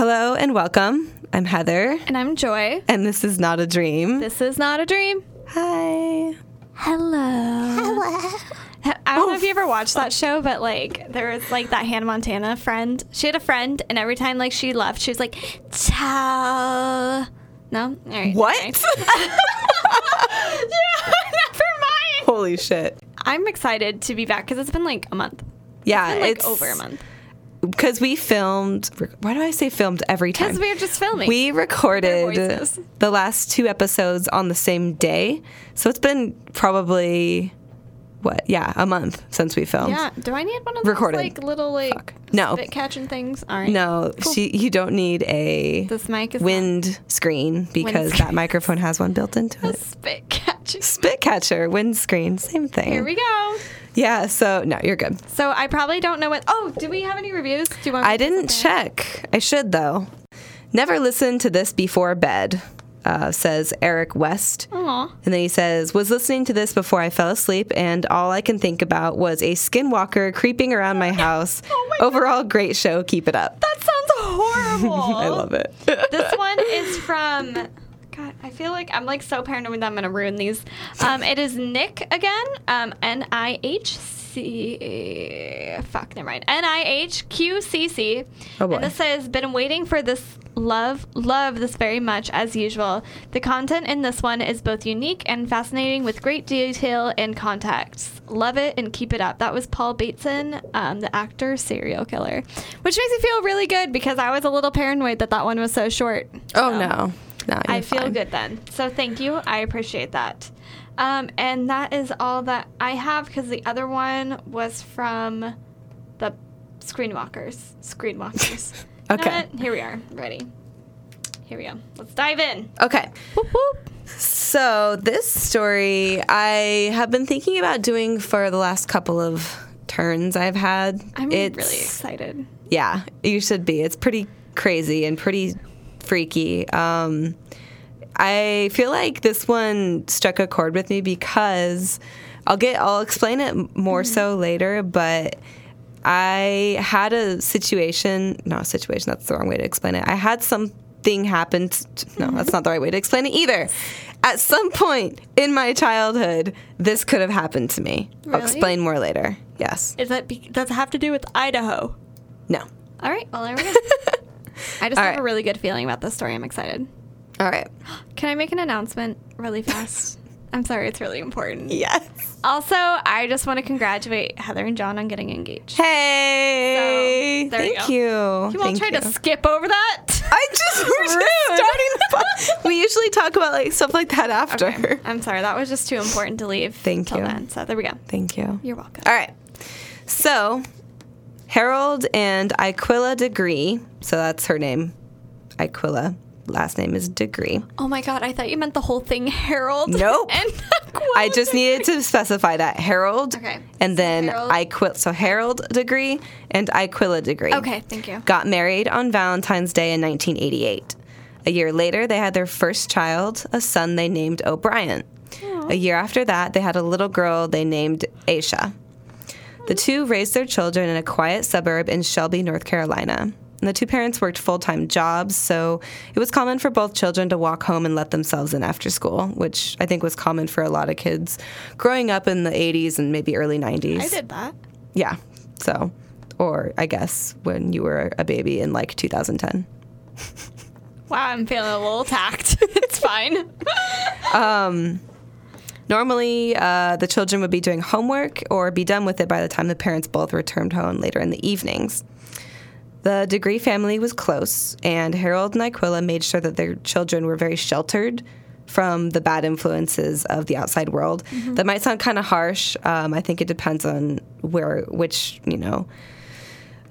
Hello and welcome. I'm Heather, And I'm Joy. and this is Not a Dream. This is not a dream. Hi. Hello. Hello. I don't know if you oh. ever watched that show, but like there was like that Hannah Montana friend. She had a friend, and every time like she left, she was like, "Ciao." No, all right. What? okay. yeah, never mind. Holy shit. I'm excited to be back because it's been like a month. Yeah, It's been, like it's over a month Because we filmed. Why do I say filmed every time? because we were just filming. We recorded the last two episodes on the same day. So it's been probably, what? Yeah, a month since we filmed. yeah. Do I need one of those Recorded. like little like Fuck. No. spit catching things? All right. No, she, you don't need a This mic is wind screen because screen. that microphone has one built into a it. spit catching. Spit catcher, wind screen, same thing. Here we go. Yeah, so no, you're good. So I probably don't know what. Oh, do we have any reviews? Do you want? I didn't check. I should though. Never listen to this before bed, uh, says Eric West. Aw. And then he says, was listening to this before I fell asleep, and all I can think about was a skinwalker creeping around my house. Oh my Overall, great show. Keep it up. That sounds horrible. I love it. this one is from. God, I feel like I'm like so paranoid that I'm gonna ruin these. Um, it is Nick again. Um, N I H C. Fuck, never mind. N I H Q C C. Oh, boy. And this says, "Been waiting for this love, love this very much as usual. The content in this one is both unique and fascinating with great detail and context. Love it and keep it up." That was Paul Bateson, um, the actor serial killer, which makes me feel really good because I was a little paranoid that that one was so short. oh So- no, no, I you're feel fine. good then. So thank you. I appreciate that. Um, and that is all that I have because the other one was from the Screenwalkers. Screenwalkers. You know Okay. what? Here we are. Ready. Here we go. Let's dive in. Okay, Whoop, whoop. so this story I have been thinking about doing for the last couple of turns I've had. I'm It's- really excited. Yeah, you should be. It's pretty crazy and pretty freaky. Um, I feel like this one struck a chord with me because I'll get I'll explain it more so later, but I had a situation, not a situation, that's the wrong way to explain it. I had something happen. t- no, that's not the right way to explain it either. At some point in my childhood, this could have happened to me. I'll explain more later. Yes. Is that be- does it have to do with Idaho? No. All right. Well, there we go. I just All have right. a really good feeling about this story. I'm excited. All right. Can I make an announcement really fast? I'm sorry, it's really important. Yes. Also, I just want to congratulate Heather and John on getting engaged. Hey, So, thank you. You won't try you. to skip over that? I just we're just starting. The we usually talk about like stuff like that after. Okay. I'm sorry, that was just too important to leave. Thank you. Then. So there we go. Thank you. You're welcome. All right. So, Harold and Iquilla Degree. So that's her name. Iquilla. Last name is Degree. Oh my god, I thought you meant the whole thing, Harold. Nope. and I just needed to specify that Harold. Okay. And then Harold- Iquilla. So Harold Degree and Iquilla Degree. Okay, thank you. got married on Valentine's Day in 1988. A year later, they had their first child, a son they named O'Bryant. A year after that, they had a little girl they named Asha. The two raised their children in a quiet suburb in Shelby, North Carolina. And the two parents worked full time jobs, so it was common for both children to walk home and let themselves in after school, which I think was common for a lot of kids growing up in the 80s and maybe early 90s. I did that. Yeah. So, or I guess when you were a baby in like 2010. Wow, I'm feeling a little attacked. it's fine. Um, Normally, uh, the children would be doing homework or be done with it by the time the parents both returned home later in the evenings. The Degree family was close, and Harold and Iquilla made sure that their children were very sheltered from the bad influences of the outside world. That might sound kind of harsh. Um, I think it depends on where, which, you know,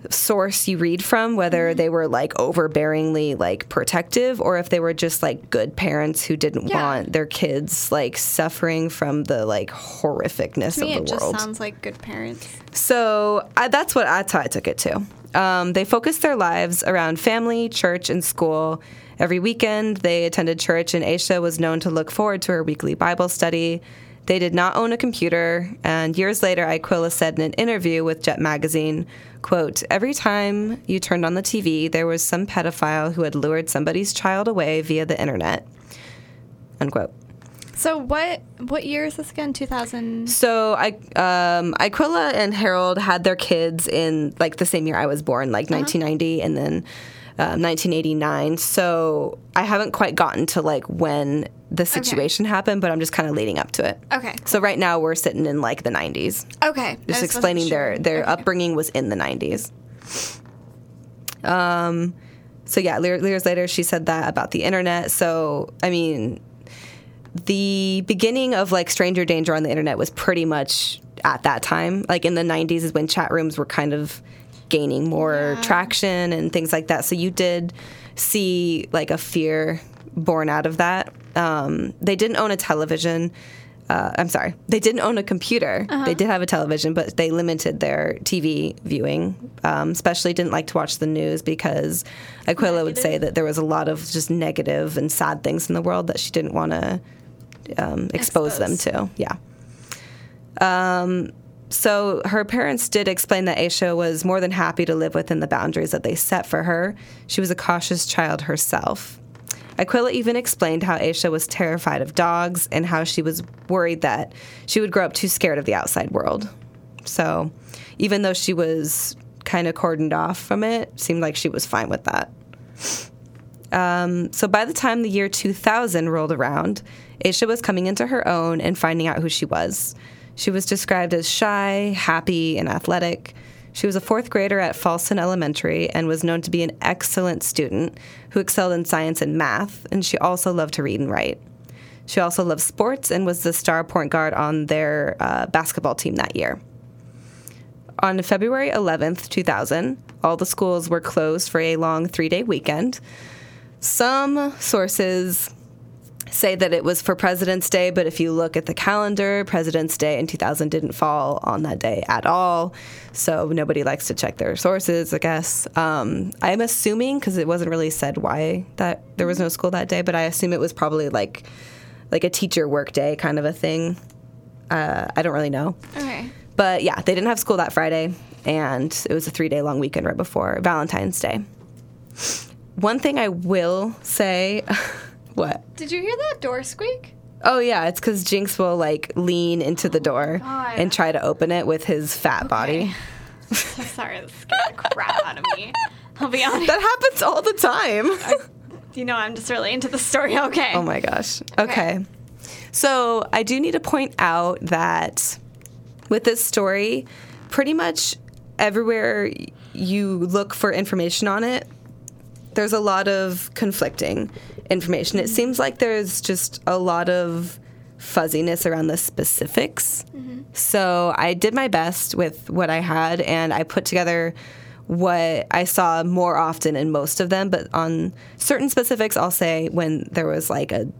source you read from, whether they were like overbearingly like protective or if they were just like good parents who didn't Yeah. want their kids like suffering from the like horrificness To me, of it the just world. sounds like good parents. So I, that's what that's how I took it to. Um, they focused their lives around family, church, and school. Every weekend, they attended church, and Asha was known to look forward to her weekly Bible study. They did not own a computer, and years later, Iquilla said in an interview with Jet Magazine, quote, Every time you turned on the TV, there was some pedophile who had lured somebody's child away via the internet, unquote. So what what year is this again? 2000. So I, um, Iquilla and Harold had their kids in like the same year I was born, like 1990, and then uh, 1989. So I haven't quite gotten to like when the situation happened, but I'm just kind of leading up to it. Okay. So right now we're sitting in like the 90s, Okay. just explaining their their upbringing was in the 90s. Um, so yeah, years later she said that about the internet. So I mean, the beginning of like stranger danger on the internet was pretty much at that time. Like in the 90s is when chat rooms were kind of gaining more traction and things like that. So you did see like a fear born out of that. Um, they didn't own a television. Uh, I'm sorry, they didn't own a computer. They did have a television, but they limited their TV viewing. Um, especially didn't like to watch the news because Iquilla would say that there was a lot of just negative and sad things in the world that she didn't want to um, expose, them to. Yeah. Um, so her parents did explain that Asha was more than happy to live within the boundaries that they set for her. She was a cautious child herself. Iquilla even explained how Asha was terrified of dogs and how she was worried that she would grow up too scared of the outside world. So, even though she was kind of cordoned off from it, seemed like she was fine with that. Um, so by the time the year 2000 rolled around, Asha was coming into her own and finding out who she was. She was described as shy, happy, and athletic. She was a fourth grader at Fallston Elementary and was known to be an excellent student who excelled in science and math, and she also loved to read and write. She also loved sports and was the star point guard on their uh, basketball team that year. On February 11th, 2000, all the schools were closed for a long three day weekend. Some sources say that it was for President's Day, but if you look at the calendar, President's Day in 2000 didn't fall on that day at all. So nobody likes to check their sources, I guess. Um, I'm assuming, because it wasn't really said why that there was no school that day, but I assume it was probably like like a teacher work day kind of a thing. Uh, I don't really know. Okay. But yeah, they didn't have school that Friday, and it was a three day long weekend right before Valentine's Day. One thing I will say, what? Did you hear that door squeak? Oh yeah, it's because Jinx will like lean into the door oh, God. and try to open it with his fat body. so sorry, that scared the crap out of me. I'll be honest. That happens all the time. you know, I'm just really into the story. Okay. Oh my gosh. Okay. So I do need to point out that with this story, pretty much everywhere you look for information on it, there's a lot of conflicting information. It seems like there's just a lot of fuzziness around the specifics. Mm-hmm. So I did my best with what I had and I put together what I saw more often in most of them, but on certain specifics, I'll say when there was like a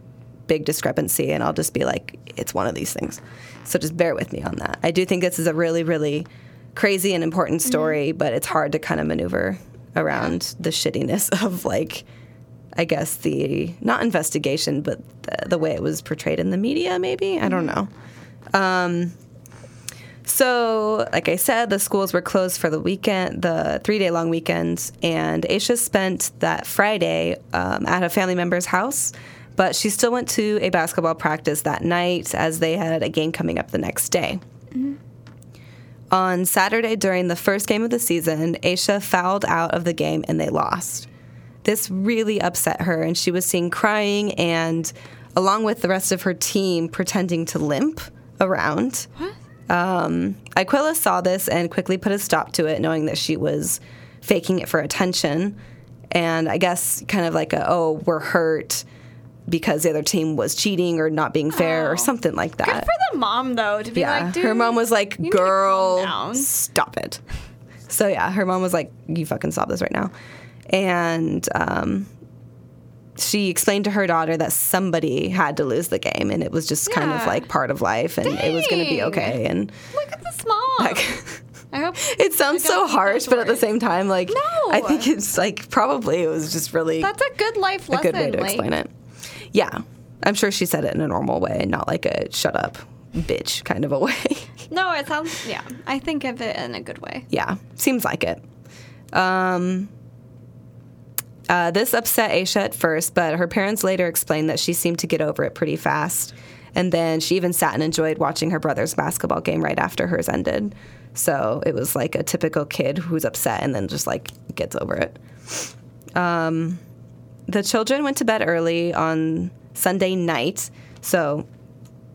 big discrepancy, and I'll just be like, it's one of these things. So just bear with me on that. I do think this is a really, really crazy and important mm-hmm. story, but it's hard to kind of maneuver around the shittiness of like, I guess the not investigation, but the, the way it was portrayed in the media. Maybe I don't know. Um, so, like I said, the schools were closed for the weekend, the three day long weekend, and Asha spent that Friday um, at a family member's house, but she still went to a basketball practice that night as they had a game coming up the next day. On Saturday, during the first game of the season, Asha fouled out of the game and they lost. This really upset her, and she was seen crying and, along with the rest of her team, pretending to limp around. What? Um, Iquilla saw this and quickly put a stop to it, knowing that she was faking it for attention. And I guess kind of like a, oh, we're hurt because the other team was cheating or not being fair Oh. or something like that. Good for the mom though to be yeah, like, dude. her mom was like, you need to calm girl, stop it. So yeah, her mom was like, you fucking stop this right now. And um, she explained to her daughter that somebody had to lose the game and it was just kind of like part of life and it was going to be okay. And Look at this mom. like, I hope it sounds so harsh, but at the same time, like, No. I think it's like probably it was just really that's a good life lesson. a good way to like, explain it. Yeah, I'm sure she said it in a normal way, not like a shut up bitch kind of a way. No, it sounds. Yeah, I think of it in a good way. yeah, seems like it. Um, uh, this upset Asha at first, but her parents later explained that she seemed to get over it pretty fast. And then she even sat and enjoyed watching her brother's basketball game right after hers ended. So it was like a typical kid who's upset and then just like gets over it. Um, the children went to bed early on Sunday night. So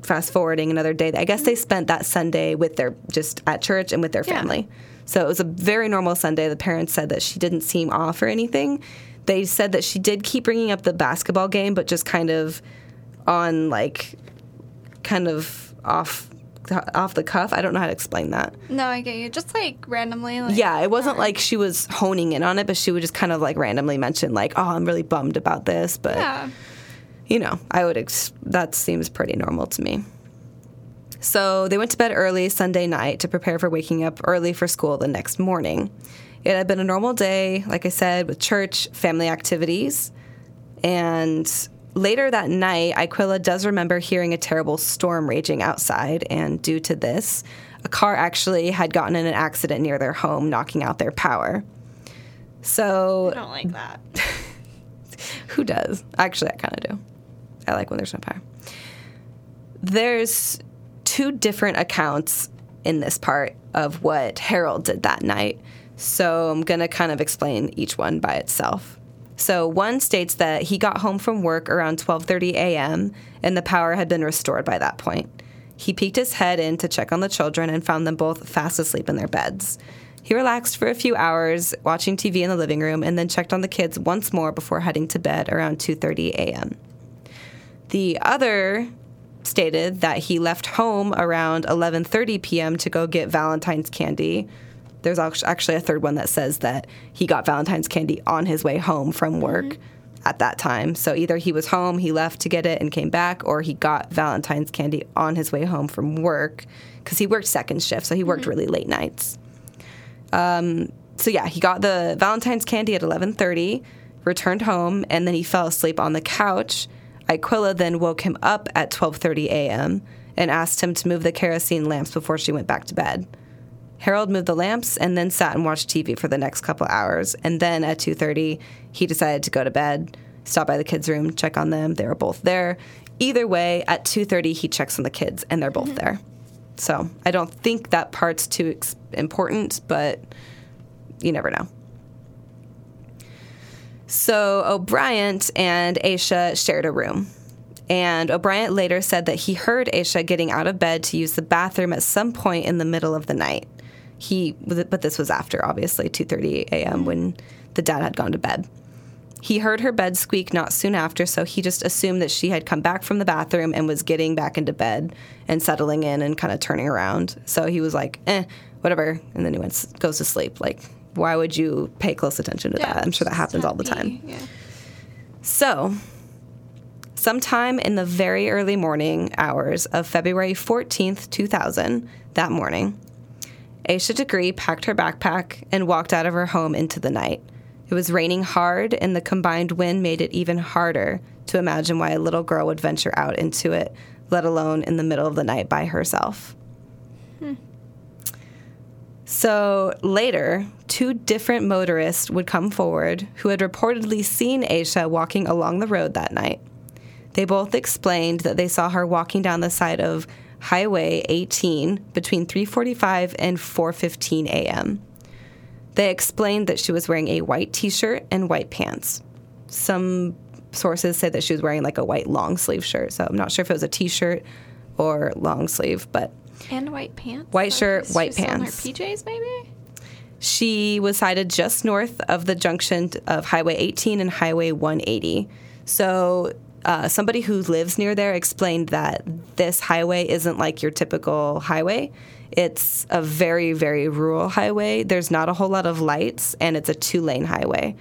fast forwarding another day, I guess they spent that Sunday with their just at church and with their Yeah. family. So it was a very normal Sunday. The parents said that she didn't seem off or anything. They said that she did keep bringing up the basketball game, but just kind of on like kind of off off the cuff. I don't know how to explain that. No, I get you. Just like randomly. Like, Yeah, it wasn't like she was honing in on it, but she would just kind of like randomly mention like, "Oh, I'm really bummed about this," but Yeah. you know, I would ex- that seems pretty normal to me. So they went to bed early Sunday night to prepare for waking up early for school the next morning. It had been a normal day, like I said, with church, family activities, and later that night, Iquilla does remember hearing a terrible storm raging outside, and due to this, a car actually had gotten in an accident near their home, knocking out their power. So I don't like that. who does? Actually, I kind of do. I like when there's no power. There's two different accounts in this part of what Harold did that night. So I'm going to kind of explain each one by itself. So one states that he got home from work around 12:30 a.m. and the power had been restored by that point. He peeked his head in to check on the children and found them both fast asleep in their beds. He relaxed for a few hours watching TV in the living room and then checked on the kids once more before heading to bed around 2:30 a.m. The other stated that he left home around 11:30 p.m. to go get Valentine's candy. There's actually a third one that says that he got Valentine's candy on his way home from work at that time. So either he was home, he left to get it and came back, or he got Valentine's candy on his way home from work because he worked second shift, so he worked really late nights. Um, so yeah, he got the Valentine's candy at 11:30, returned home, and then he fell asleep on the couch. Iquilla then woke him up at 12:30 a.m. and asked him to move the kerosene lamps before she went back to bed. Harold moved the lamps and then sat and watched TV for the next couple hours. And then at 2:30, he decided to go to bed, stop by the kids' room, check on them. They were both there. Either way, at 2:30 he checks on the kids and they're both there. So, I don't think that part's too ex- important, but you never know. So, O'Bryant and Asha shared a room. And O'Bryant later said that he heard Asha getting out of bed to use the bathroom at some point in the middle of the night. He, but this was after obviously 2:30 a.m. when the dad had gone to bed. He heard her bed squeak not soon after, so he just assumed that she had come back from the bathroom and was getting back into bed and settling in and kind of turning around. So he was like, "Eh, whatever," and then he went goes to sleep. Like, why would you pay close attention to that? I'm sure that happens all the time. Yeah. So, sometime in the very early morning hours of February 14th, 2000, that morning, Asha Degree packed her backpack and walked out of her home into the night. It was raining hard, and the combined wind made it even harder to imagine why a little girl would venture out into it, let alone in the middle of the night by herself. Hmm. So later, two different motorists would come forward who had reportedly seen Asha walking along the road that night. They both explained that they saw her walking down the side of Highway 18 between 3:45 and 4:15 a.m. They explained that she was wearing a white t-shirt and white pants. Some sources say that she was wearing like a white long sleeve shirt, so I'm not sure if it was a t-shirt or long sleeve, but And white pants. White shirt, white still in her pants. PJs, maybe. She was sighted just north of the junction of Highway 18 and Highway 180. So, uh, somebody who lives near there explained that this highway isn't like your typical highway. It's a very, very rural highway. There's not a whole lot of lights, and it's a two lane highway.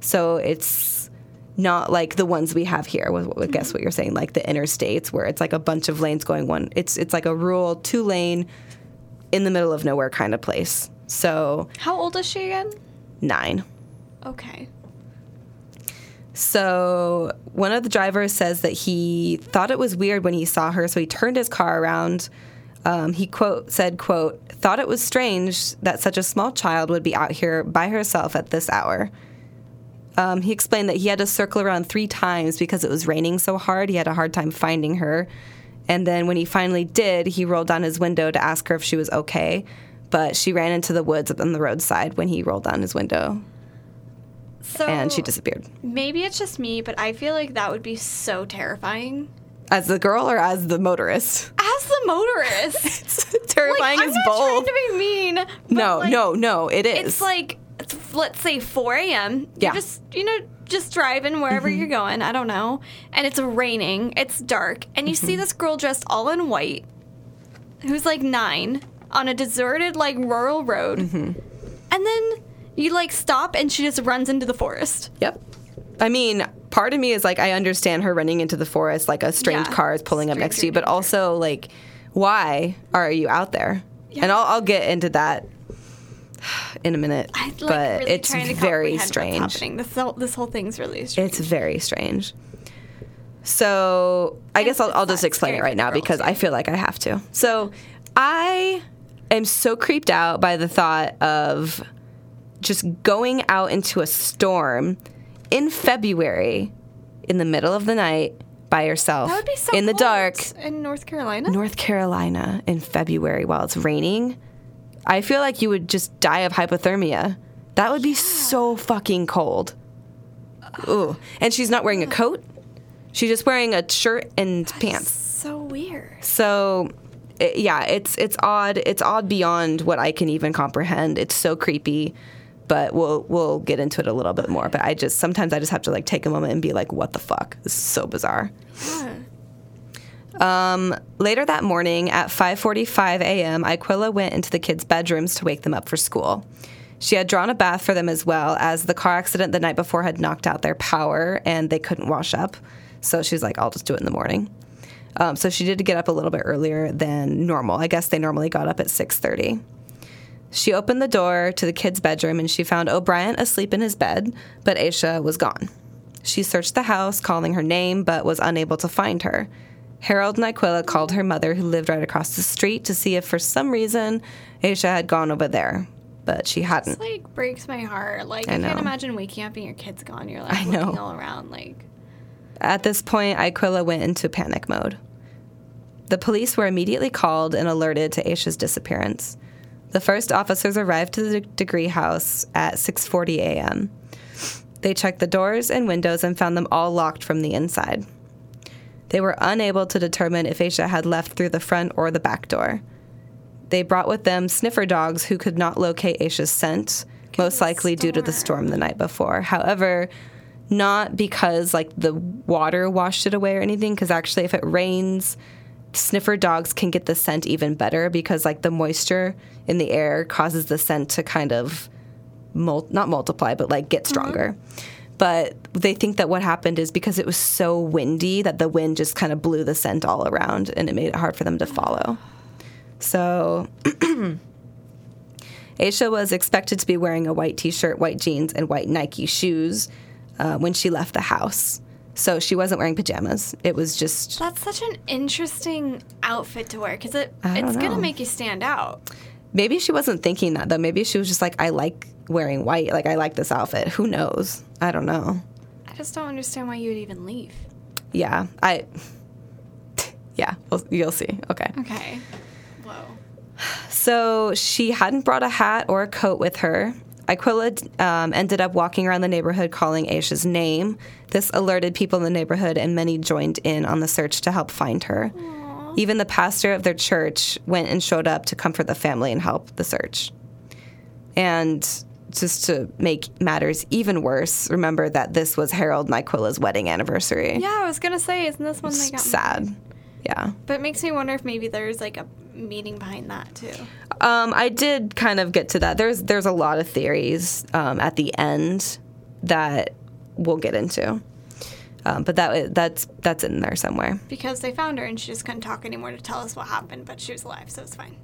So, it's not like the ones we have here. I guess what you're saying, like the interstates, where it's like a bunch of lanes going one. It's it's like a rural two lane, in the middle of nowhere kind of place. So How old is she again? nine. Okay. So one of the drivers says that he thought it was weird when he saw her, so he turned his car around. Um, he quote said quote thought it was strange that such a small child would be out here by herself at this hour. Um, he explained that he had to circle around three times because it was raining so hard. He had a hard time finding her. And then when he finally did, he rolled down his window to ask her if she was okay. But she ran into the woods on the roadside when he rolled down his window So and she disappeared. Maybe it's just me, but I feel like that would be so terrifying. As the girl or as the motorist? As the motorist, It's terrifying like, I'm as not both. trying to be mean. no, like, no, no, it is. It's like let's say 4 a.m. Yeah. You're just you know just driving wherever Mm-hmm. you're going. I don't know, and it's raining. It's dark, and you Mm-hmm. see this girl dressed all in white, who's like nine, on a deserted like rural road, Mm-hmm. and then you like stop, and she just runs into the forest. Yep. I mean, part of me is like, I understand her running into the forest, like a strange Yeah, car is pulling up next to you, but also, like, why are you out there? And I'll, I'll get into that in a minute. I like but really it's trying to very comprehend strange. What's happening? This whole, this whole thing's really strange. It's very strange. So I guess I'll, I'll just explain it right now because. I feel like I have to. So I am so creeped out by the thought of just going out into a storm in February in the middle of the night by yourself that would be so in the cold dark in North Carolina. North Carolina in February while it's raining. I feel like you would just die of hypothermia. That would be so fucking cold. Ooh. And she's not wearing a coat. She's just wearing a shirt and pants. so weird. So i yeah, it's it's odd. It's odd beyond what I can even comprehend. It's so creepy. But we'll we'll get into it a little bit more. But I just sometimes I just have to like take a moment and be like, what the fuck? This is so bizarre. Um, later that morning at 5:45 a.m., Iquilla went into the kids' bedrooms to wake them up for school. She had drawn a bath for them as well, as the car accident the night before had knocked out their power and they couldn't wash up. So she's like, "I'll just do it in the morning." Um, so she did get up a little bit earlier than normal. I guess they normally got up at 6:30. She opened the door to the kids' bedroom and she found O'Bryant asleep in his bed, but Asha was gone. She searched the house, calling her name, but was unable to find her. Harold and Iquilla called her mother, who lived right across the street, to see if for some reason Asha had gone over there, but she hadn't. This like breaks my heart. Like I I, can't imagine waking up and your kid's gone. You're like I know. looking all around. Like At this point, Iquilla went into panic mode. The police were immediately called and alerted to Asha's disappearance. The first officers arrived to the degree house at 6:40 a.m. They checked the doors and windows and found them all locked from the inside. They were unable to determine if Asha had left through the front or the back door. They brought with them sniffer dogs who could not locate Asha's scent, most likely due to the storm the night before. However, not because like the water washed it away or anything, because actually, if it rains, sniffer dogs can get the scent even better because like the moisture in the air causes the scent to kind of mul- not multiply, but like get stronger. But they think that what happened is because it was so windy that the wind just kind of blew the scent all around and it made it hard for them to follow. So Asha was expected to be wearing a white t shirt, white jeans, and white Nike shoes uh, when she left the house. So she wasn't wearing pajamas. It was just, that's such an interesting outfit to wear because it I don't it's know. gonna make you stand out. maybe she wasn't thinking that though. Maybe she was just like, I like wearing white. Like, I like this outfit. Who knows? I don't know. I just don't understand why you would even leave. Yeah. I, yeah, well, you'll see. Okay. Okay. Whoa. So she hadn't brought a hat or a coat with her. Iquilla um, ended up walking around the neighborhood calling Asha's name. This alerted people in the neighborhood, and many joined in on the search to help find her. Even the pastor of their church went and showed up to comfort the family and help the search. And just to make matters even worse, remember that this was Harold and Iquilla's wedding anniversary. Yeah, I was gonna say, isn't this when they got Sad. Yeah. But it makes me wonder if maybe there's like a meaning behind that too. Um, I did kind of get to that. There's there's a lot of theories um, at the end that we'll get into, um, but that that's that's in there somewhere. Because they found her and she just couldn't talk anymore to tell us what happened, but she was alive, so it's fine.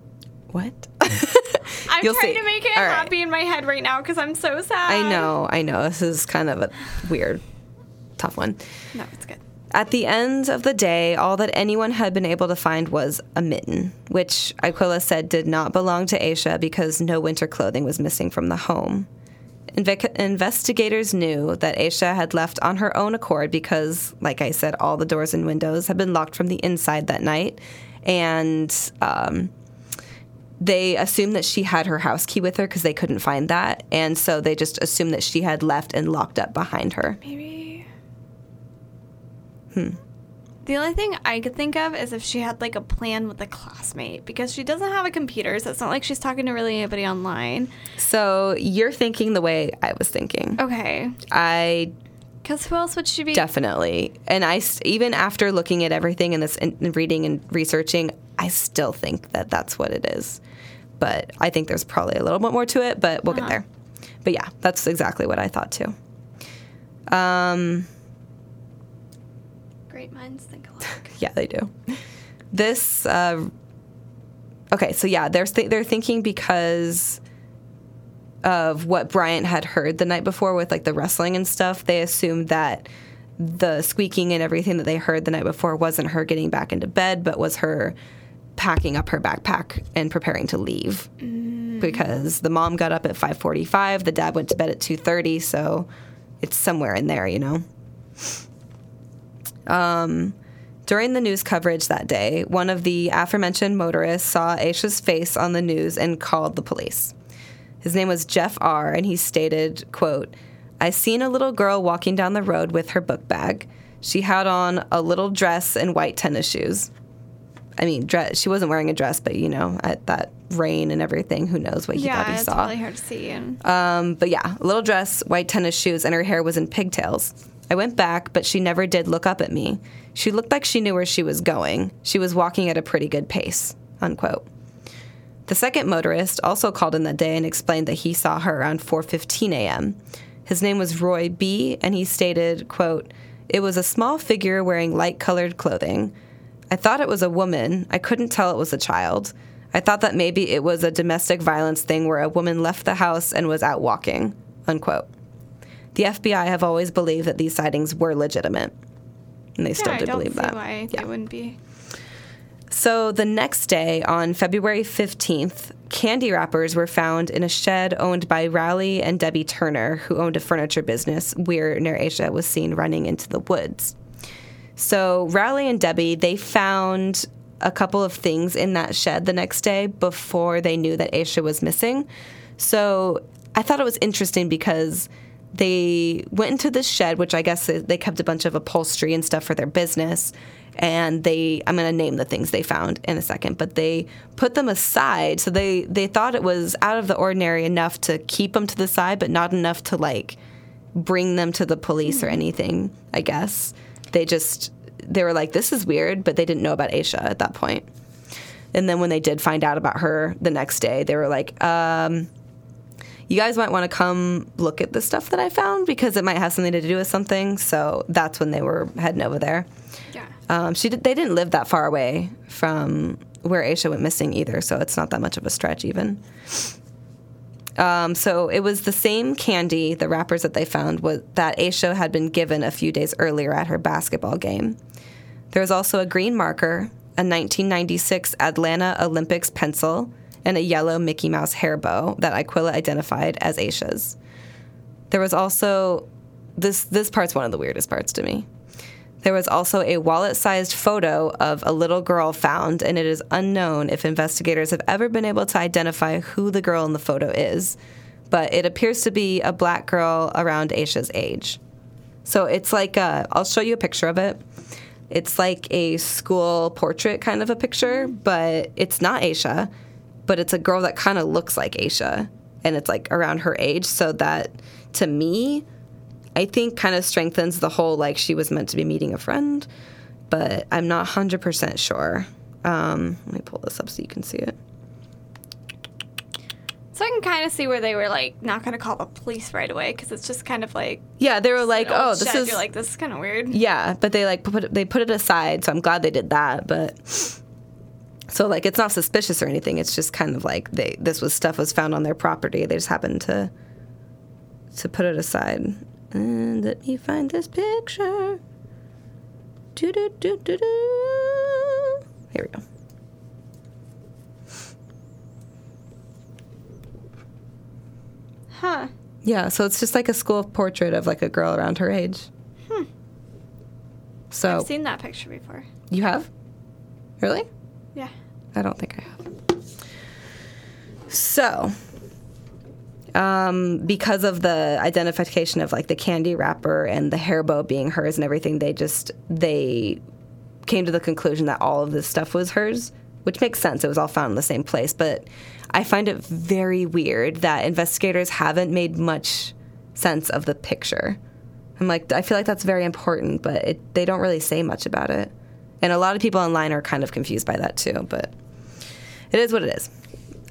What? I'm You'll trying see. to make it All right. happy in my head right now because I'm so sad. I know, I know. This is kind of a weird. tough one. No, it's good. At the end of the day, all that anyone had been able to find was a mitten, which Iquilla said did not belong to Asha because no winter clothing was missing from the home. Inve- investigators knew that Asha had left on her own accord because, like I said, all the doors and windows had been locked from the inside that night. And um, they assumed that she had her house key with her because they couldn't find that. And so they just assumed that she had left and locked up behind her. Maybe. Hmm. The only thing I could think of is if she had like a plan with a classmate because she doesn't have a computer, so it's not like she's talking to really anybody online. So you're thinking the way I was thinking. Okay. I Because who else would she be? definitely, and I, even after looking at everything and this and and reading and researching, I still think that that's what it is. But I think there's probably a little bit more to it, but we'll get there. But yeah, that's exactly what I thought too. Um, Great minds think alike. yeah, they do. This, uh, okay, so yeah, they're th- they're thinking because of what Bryant had heard the night before with like the wrestling and stuff. They assumed that the squeaking and everything that they heard the night before wasn't her getting back into bed, but was her packing up her backpack and preparing to leave. Because the mom got up at 5:45, the dad went to bed at 2:30, so it's somewhere in there, you know. During the news coverage that day, one of the aforementioned motorists saw Asha's face on the news and called the police. His name was Jeff R., and he stated, quote, I seen a little girl walking down the road with her book bag. She had on a little dress and white tennis shoes. I mean, dress, she wasn't wearing a dress, but you know, at that rain and everything, who knows what he thought yeah, he it's saw. really hard to see. And Um, but yeah, a little dress, white tennis shoes, and her hair was in pigtails. I went back, but she never did look up at me. She looked like she knew where she was going. She was walking at a pretty good pace. Unquote. The second motorist also called in that day and explained that he saw her around 4:15 a.m. His name was Roy B, and he stated, quote, "It was a small figure wearing light-colored clothing. I thought it was a woman. I couldn't tell it was a child. I thought that maybe it was a domestic violence thing where a woman left the house and was out walking." Unquote. The FBI have always believed that these sightings were legitimate, and they still yeah, I do don't believe see that. why Yeah. they wouldn't be. So the next day, on February 15th, candy wrappers were found in a shed owned by Rowley and Debbie Turner, who owned a furniture business where Asha was seen running into the woods. So Rowley and Debbie, they found a couple of things in that shed the next day before they knew that Asha was missing. So I thought it was interesting because they went into this shed, which I guess they kept a bunch of upholstery and stuff for their business. And they, I'm going to name the things they found in a second, but they put them aside. So they, they thought it was out of the ordinary enough to keep them to the side, but not enough to like bring them to the police or anything, I guess. They just, they were like, this is weird, but they didn't know about Asha at that point. And then when they did find out about her the next day, they were like, um, you guys might want to come look at the stuff that I found because it might have something to do with something. So that's when they were heading over there. Yeah. Um, she did, they didn't live that far away from where Asha went missing either, so it's not that much of a stretch even. Um, so it was the same candy, the wrappers that they found, was, that Asha had been given a few days earlier at her basketball game. There was also a green marker, a 1996 Atlanta Olympics pencil, and a yellow Mickey Mouse hair bow that Iquilla identified as Asha's. There was also this this part's one of the weirdest parts to me. There was also a wallet sized photo of a little girl found, and it is unknown if investigators have ever been able to identify who the girl in the photo is. But it appears to be a black girl around Asha's age. So it's like, i I'll show you a picture of it. It's like a school portrait kind of a picture, but it's not Asha, but it's a girl that kind of looks like Asha, and it's like around her age. So that to me, I think kind of strengthens the whole like she was meant to be meeting a friend, but I'm not 100% sure. Um, let me pull this up so you can see it. So I can kind of see where they were like not going to call the police right away because it's just kind of like Yeah, they were like, "Oh, this shed. is You're like this is kind of weird. yeah," but they like put it, they put it aside, so I'm glad they did that. But so like it's not suspicious or anything. It's just kind of like they this was stuff was found on their property. They just happened to to put it aside. And let me find this picture. Do do do do do. Here we go. Huh. Yeah, so it's just like a school portrait of like a girl around her age. Hmm. So I've seen that picture before. you have? Really? Yeah. I don't think I have. So, um, because of the identification of like the candy wrapper and the hair bow being hers and everything, they just they came to the conclusion that all of this stuff was hers, which makes sense. It was all found in the same place, but I find it very weird that investigators haven't made much sense of the picture. I'm like, I feel like that's very important, but it, they don't really say much about it. And a lot of people online are kind of confused by that too, but it is what it is.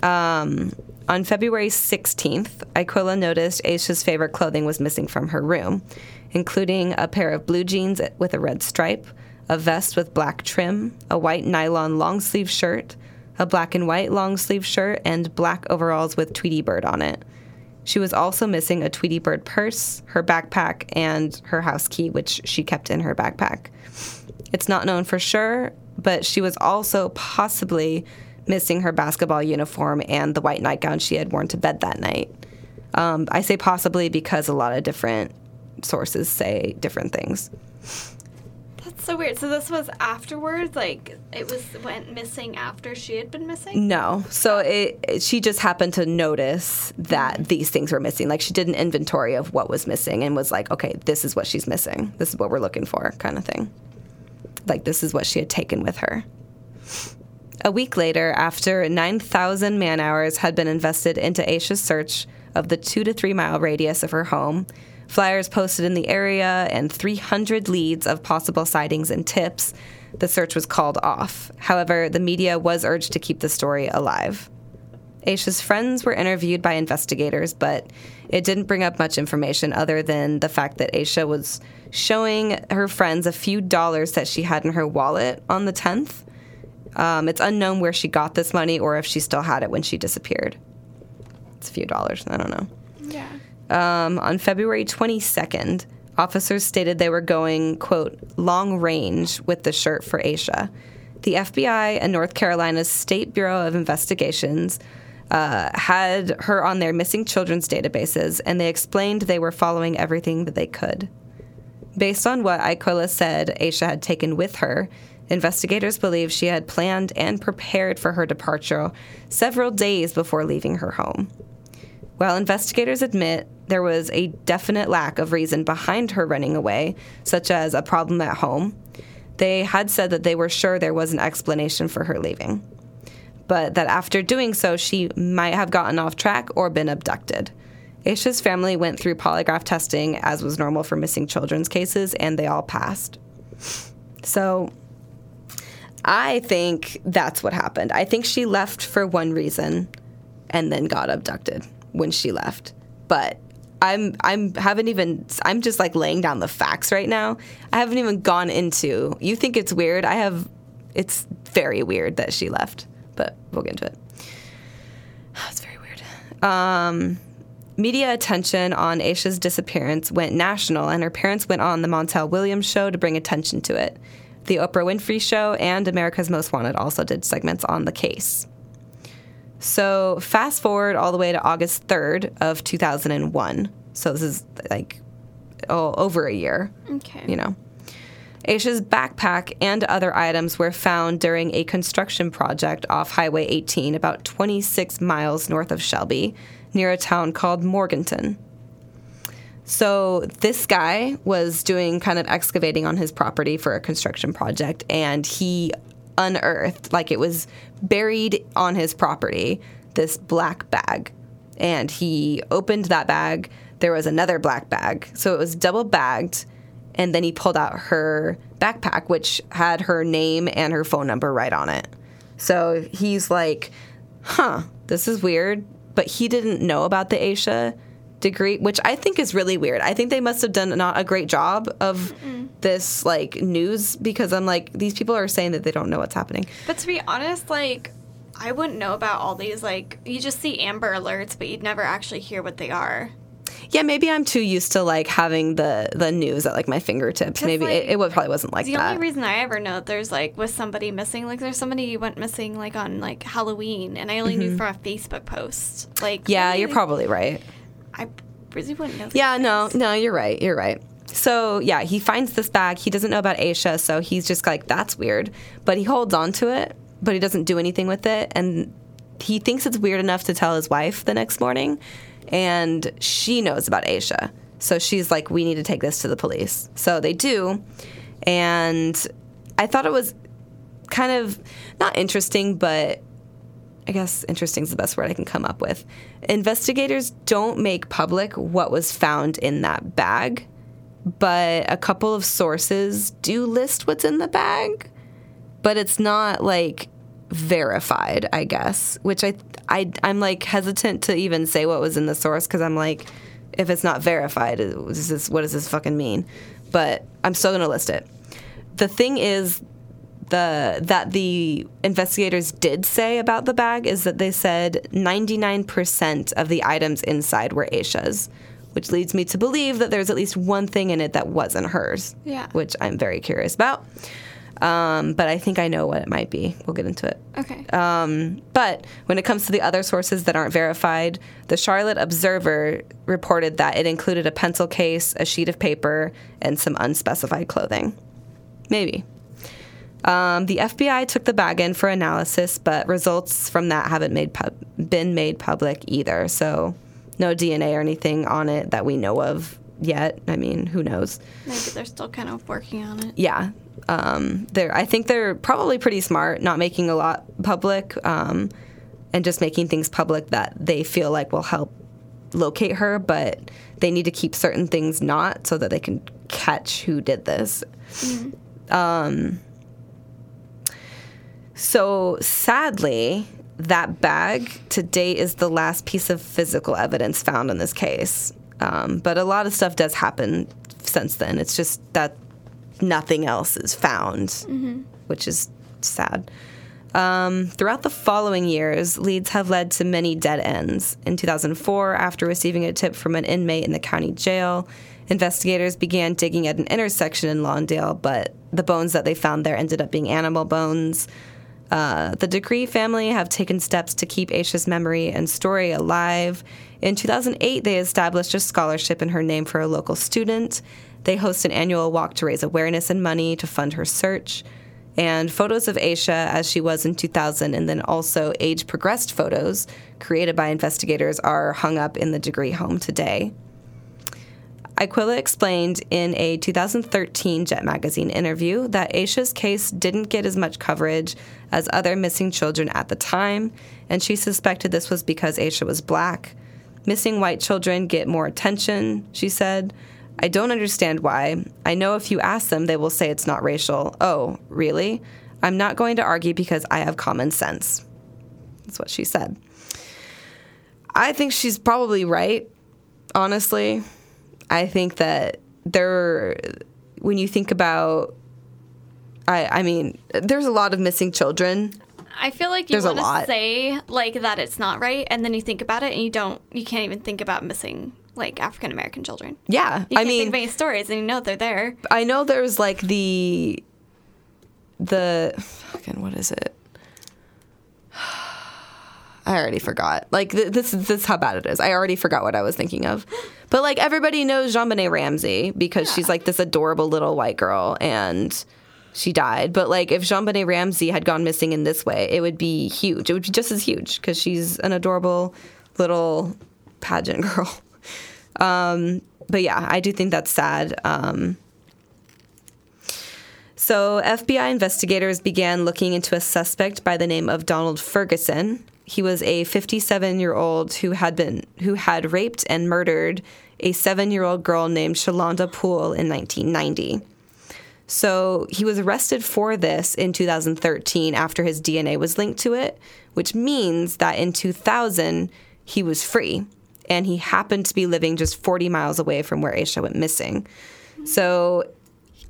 Um, on February 16th, Iquilla noticed Asha's favorite clothing was missing from her room, including a pair of blue jeans with a red stripe, a vest with black trim, a white nylon long sleeve shirt, a black and white long sleeve shirt, and black overalls with Tweety Bird on it. She was also missing a Tweety Bird purse, her backpack, and her house key, which she kept in her backpack. It's not known for sure, but she was also possibly missing her basketball uniform and the white nightgown she had worn to bed that night. Um, I say possibly because a lot of different sources say different things. So weird. So this was afterwards, like it was went missing after she had been missing. No, so it, it- she just happened to notice that these things were missing. Like she did an inventory of what was missing and was like, okay, this is what she's missing. This is what we're looking for, kind of thing. Like this is what she had taken with her. A week later, after 9,000 man hours had been invested into Asha's search of the two to three mile radius of her home, flyers posted in the area, and 300 leads of possible sightings and tips, the search was called off. However, the media was urged to keep the story alive. Asha's friends were interviewed by investigators, but it didn't bring up much information other than the fact that Asha was showing her friends a few dollars that she had in her wallet on the 10th. Um, it's unknown where she got this money or if she still had it when she disappeared. It's a few dollars. I don't know. Yeah. Um, on February 22nd, officers stated they were going, quote, long range with the shirt for Asha. The FBI and North Carolina's State Bureau of Investigations uh, had her on their missing children's databases, and they explained they were following everything that they could. Based on what Iquilla said Asha had taken with her, investigators believe she had planned and prepared for her departure several days before leaving her home. While investigators admit there was a definite lack of reason behind her running away, such as a problem at home, they had said that they were sure there was an explanation for her leaving. But that after doing so, she might have gotten off track or been abducted. Asha's family went through polygraph testing, as was normal for missing children's cases, and they all passed. So I think that's what happened. I think she left for one reason and then got abducted when she left. But I'm I'm haven't even I'm just like laying down the facts right now. I haven't even gone into. You think it's weird? I have it's very weird that she left, but we'll get into it. It's very weird. Um Media attention on Asha's disappearance went national, and her parents went on the Montel Williams show to bring attention to it. The Oprah Winfrey Show and America's Most Wanted also did segments on the case. So, fast forward all the way to August 3rd of 2001. So, this is like oh, over a year, Okay. you know. Asha's backpack and other items were found during a construction project off Highway 18, about 26 miles north of Shelby, near a town called Morganton. So, this guy was doing kind of excavating on his property for a construction project, and he unearthed, like it was buried on his property, this black bag. And he opened that bag. There was another black bag. So, it was double bagged and then he pulled out her backpack which had her name and her phone number right on it so he's like huh this is weird but he didn't know about the asha degree which i think is really weird i think they must have done not a great job of this like news because i'm like these people are saying that they don't know what's happening But to be honest, like I wouldn't know about all these. Like you just see Amber Alerts, but you'd never actually hear what they are. Yeah, maybe I'm too used to like having the the news at like my fingertips. Maybe like, it, it would, probably wasn't like the that. The only reason I ever know that there's like was somebody missing. Like there's somebody went missing like on like Halloween, and I only knew from a Facebook post. Like Mm-hmm. yeah, really, you're probably right. I really wouldn't know. Yeah, no, no, you're right. You're right. So yeah, he finds this bag. He doesn't know about Asha, so he's just like, "That's weird," but he holds on to it, but he doesn't do anything with it, and he thinks it's weird enough to tell his wife the next morning, and she knows about Asha, so she's like, "We need to take this to the police." So they do, and I thought it was kind of not interesting, but I guess interesting is the best word I can come up with. Investigators don't make public what was found in that bag, but a couple of sources do list what's in the bag, but it's not like verified, I guess, which I I I'm like hesitant to even say what was in the source cuz I'm like if it's not verified, is this what does this fucking mean? But I'm still going to list it. The thing is the that the investigators did say about the bag is that they said 99% of the items inside were Asha's, which leads me to believe that there's at least one thing in it that wasn't hers. Yeah. Which I'm very curious about. Um, but I think I know what it might be. We'll get into it. Okay. Um, but when it comes to the other sources that aren't verified, the Charlotte Observer reported that it included a pencil case, a sheet of paper, and some unspecified clothing. Maybe. Um, the FBI took the bag in for analysis, but results from that haven't made pub- been made public either. So, no DNA or anything on it that we know of yet. I mean, who knows? Maybe they're still kind of working on it. yeah, um, they're. I think they're probably pretty smart, not making a lot public, um, and just making things public that they feel like will help locate her. But they need to keep certain things not, so that they can catch who did this. Um, so sadly, that bag to date is the last piece of physical evidence found in this case. Um, but a lot of stuff does happen since then. It's just that nothing else is found, which is sad. Um, throughout the following years, leads have led to many dead ends. In 2004, after receiving a tip from an inmate in the county jail, investigators began digging at an intersection in Lawndale, but the bones that they found there ended up being animal bones. Uh, the Degree family have taken steps to keep Asha's memory and story alive. In 2008, they established a scholarship in her name for a local student. They host an annual walk to raise awareness and money to fund her search. And photos of Asha as she was in 2000, and then also age progressed photos created by investigators, are hung up in the Degree home today. Iquilla explained in a 2013 Jet Magazine interview that Asha's case didn't get as much coverage as other missing children at the time, and she suspected this was because Asha was black. Missing white children get more attention, she said. I don't understand why. I know if you ask them, they will say it's not racial. Oh, really? I'm not going to argue because I have common sense. That's what she said. I think she's probably right, honestly. I think that there, when you think about, I, I mean, there's a lot of missing children. I feel like you want to say like that it's not right, and then you think about it, and you don't. You can't even think about missing like African American children. Yeah, You I mean, think of any stories, and you know they're there. I know there's like the, the, fucking what is it? I already forgot. Like th- this, is this is how bad it is. I already forgot what I was thinking of. But like everybody knows JonBenét Ramsey because she's like this adorable little white girl and she died. But like if JonBenét Ramsey had gone missing in this way, it would be huge. It would be just as huge because she's an adorable little pageant girl. Um, but yeah, I do think that's sad. Um, so, FBI investigators began looking into a suspect by the name of Donald Ferguson. He was a 57-year-old who had been who had raped and murdered a 7-year-old girl named Shalonda Poole in 1990. So, he was arrested for this in 2013 after his DNA was linked to it, which means that in 2000 he was free and he happened to be living just 40 miles away from where Asha went missing. So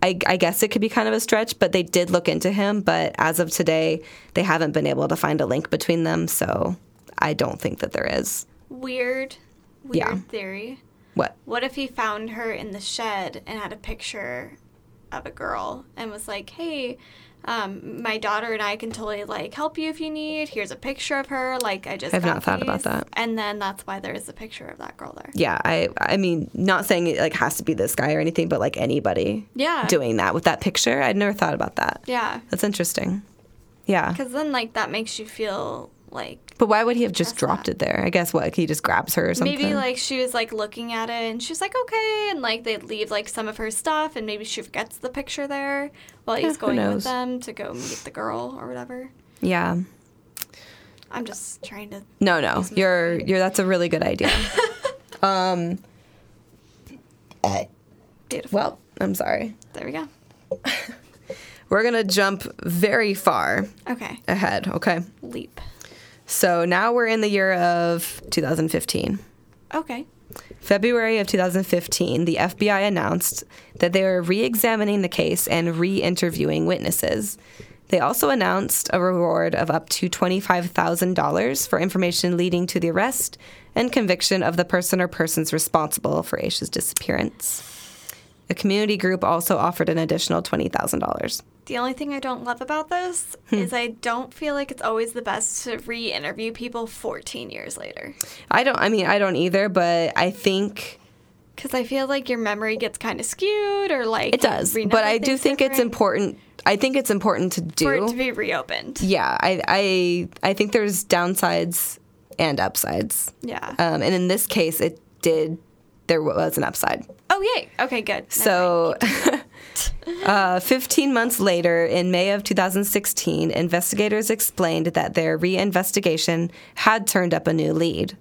I, I guess it could be kind of a stretch, but they did look into him. But as of today, they haven't been able to find a link between them. So I don't think that there is. Weird, weird Yeah. theory. What? What if he found her in the shed and had a picture of a girl and was like, "Hey, um, my daughter and I can totally like help you if you need. Here's a picture of her. Like I just I've not thought about that. And then that's why there is a picture of that girl there. Yeah, I I mean, not saying it like has to be this guy or anything, but like anybody Yeah. doing that with that picture. I'd never thought about that. Yeah. That's interesting. Yeah. Because then like that makes you feel like But why would he have just That's dropped it there? I guess what he just grabs her or something. maybe like she was like looking at it and she's like okay and like they leave like some of her stuff and maybe she forgets the picture there while he's going with them to go meet the girl or whatever. yeah. I'm just trying to. No, no. You're you're that's a really good idea. um Beautiful. well, I'm sorry. there we go. We're going to jump very far Okay. ahead, okay? Leap. So now we're in the year of 2015. Okay. February of 2015, the FBI announced that they were re examining the case and re interviewing witnesses. They also announced a reward of up to $25,000 for information leading to the arrest and conviction of the person or persons responsible for Asha's disappearance. A community group also offered an additional $20,000. The only thing I don't love about this Hmm. is I don't feel like it's always the best to re interview people 14 years later. I don't, I mean, I don't either, but I think Because I feel like your memory gets kind of skewed or like. it does. But I do think it's important. I think it's important to do. For it to be reopened. Yeah, I, I I think there's downsides and upsides. Yeah. Um, and in this case, it did. There was an upside. oh, yay. Okay, good. So, uh, 15 months later, in May of 2016, investigators explained that their reinvestigation had turned up a new lead.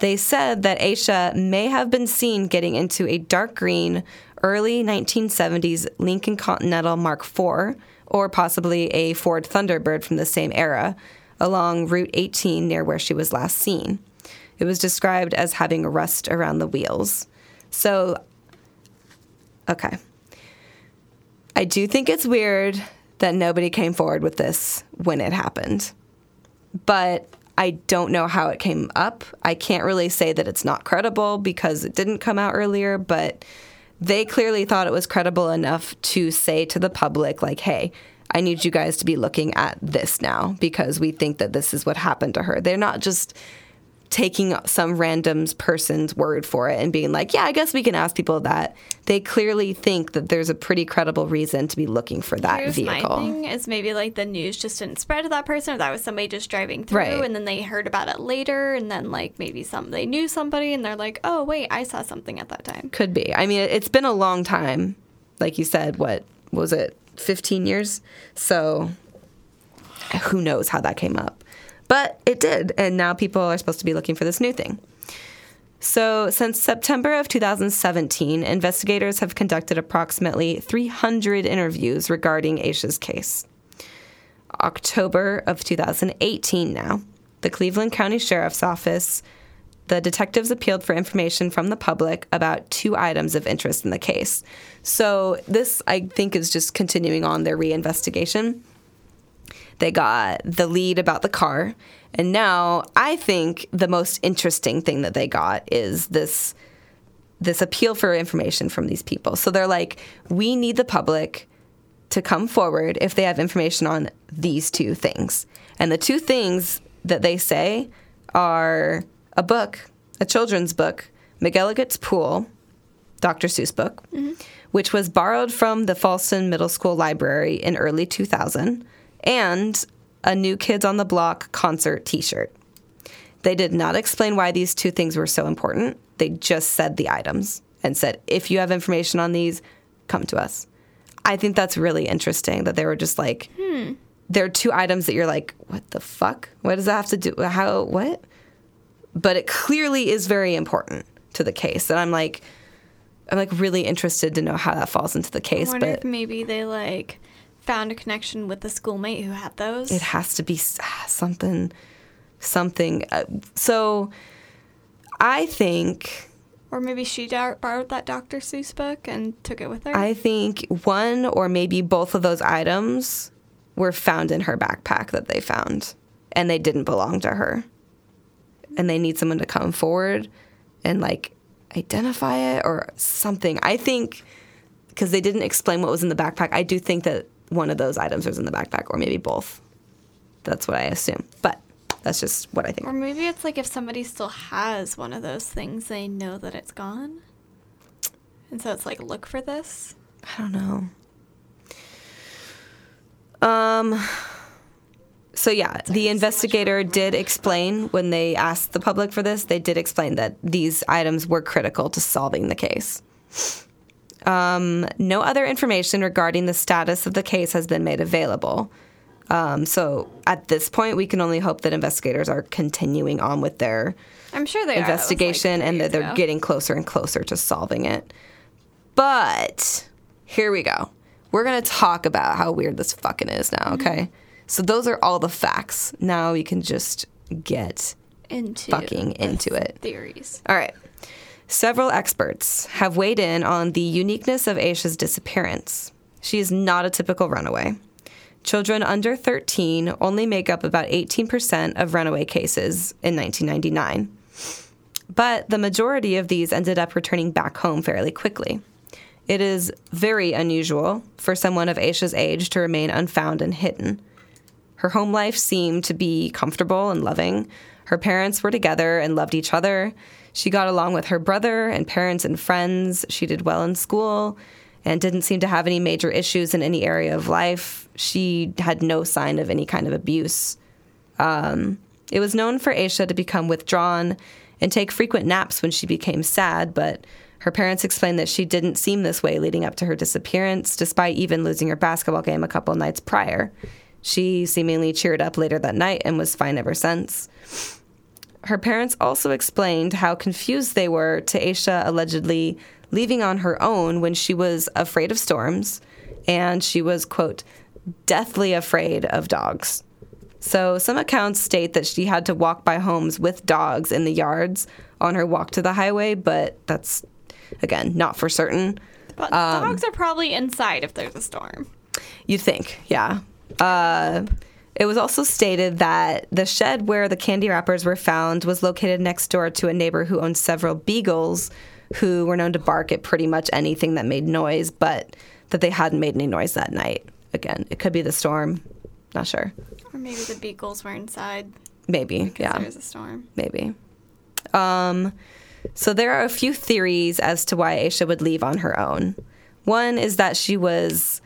They said that Asha may have been seen getting into a dark green, early 1970s Lincoln Continental Mark IV, or possibly a Ford Thunderbird from the same era, along Route 18 near where she was last seen. It was described as having rust around the wheels. So Okay. I do think it's weird that nobody came forward with this when it happened. But I don't know how it came up. I can't really say that it's not credible because it didn't come out earlier, but they clearly thought it was credible enough to say to the public, like, hey, I need you guys to be looking at this now because we think that this is what happened to her. They're not just taking some random person's word for it and being like, yeah, I guess we can ask people that. They clearly think that there's a pretty credible reason to be looking for that Here's vehicle. my thing is maybe like the news just didn't spread to that person or that was somebody just driving through Right. and then they heard about it later and then like maybe some they knew somebody and they're like oh wait i saw something at that time Could be. I mean, it's been a long time. Like you said, what was it, 15 years? So who knows how that came up. But it did, and now people are supposed to be looking for this new thing. So, since September of 2017, investigators have conducted approximately 300 interviews regarding Asha's case. October of 2018 now, the Cleveland County Sheriff's Office the detectives appealed for information from the public about two items of interest in the case. So, this, I think, is just continuing on their reinvestigation. They got the lead about the car. And now, I think the most interesting thing that they got is this this appeal for information from these people. So they're like, we need the public to come forward if they have information on these two things. And the two things that they say are a book, a children's book, McElligot's Pool, Dr. Seuss book, mm-hmm. which was borrowed from the Fallston Middle School Library in early 2000, and a New Kids on the Block concert t shirt. They did not explain why these two things were so important. They just said the items and said, if you have information on these, come to us. I think that's really interesting that they were just like, hmm. there are two items that you're like, what the fuck? What does that have to do? How, what? But it clearly is very important to the case. And I'm like, I'm like really interested to know how that falls into the i case. wonder But if maybe they like found a connection with the schoolmate who had those it has to be something, something. Uh, so I think. or maybe she dar- borrowed that dr seuss book and took it with her I think one or maybe both of those items were found in her backpack that they found, and they didn't belong to her. And they need someone to come forward and like identify it or something. I think because they didn't explain what was in the backpack, I do think that one of those items was in the backpack, or maybe both. That's what I assume. But that's just what I think. Or maybe it's like if somebody still has one of those things, they know that it's gone. And so it's like, look for this. I don't know. Um. So yeah, the investigator did explain when they asked the public for this. They did explain that these items were critical to solving the case. Um, no other information regarding the status of the case has been made available. Um, so at this point, we can only hope that investigators are continuing on with their I'm sure they investigation like, and that they're ago. getting closer and closer to solving it. But here we go. We're going to talk about how weird this fucking is now, okay? So those are all the facts. Now we can just get into fucking into it. Theories. All right. Several experts have weighed in on the uniqueness of Asha's disappearance. She is not a typical runaway. Children under 13 only make up about 18% of runaway cases in 1999. But the majority of these ended up returning back home fairly quickly. It is very unusual for someone of Asha's age to remain unfound and hidden. Her home life seemed to be comfortable and loving. Her parents were together and loved each other. She got along with her brother and parents and friends. She did well in school and didn't seem to have any major issues in any area of life. She had no sign of any kind of abuse. Um, it was known for Asha to become withdrawn and take frequent naps when she became sad, but her parents explained that she didn't seem this way leading up to her disappearance, despite even losing her basketball game a couple nights prior. She seemingly cheered up later that night and was fine ever since. Her parents also explained how confused they were to Asha allegedly leaving on her own when she was afraid of storms and she was, quote, deathly afraid of dogs. So some accounts state that she had to walk by homes with dogs in the yards on her walk to the highway, but that's, again, not for certain. But Um, dogs are probably inside if there's a storm. You'd think, yeah. Uh, it was also stated that the shed where the candy wrappers were found was located next door to a neighbor who owned several beagles who were known to bark at pretty much anything that made noise, but that they hadn't made any noise that night. Again, it could be the storm. Not sure. Or maybe the beagles were inside Maybe, because yeah. was a storm. maybe. Um, so there are a few theories as to why Asha would leave on her own. One is that she was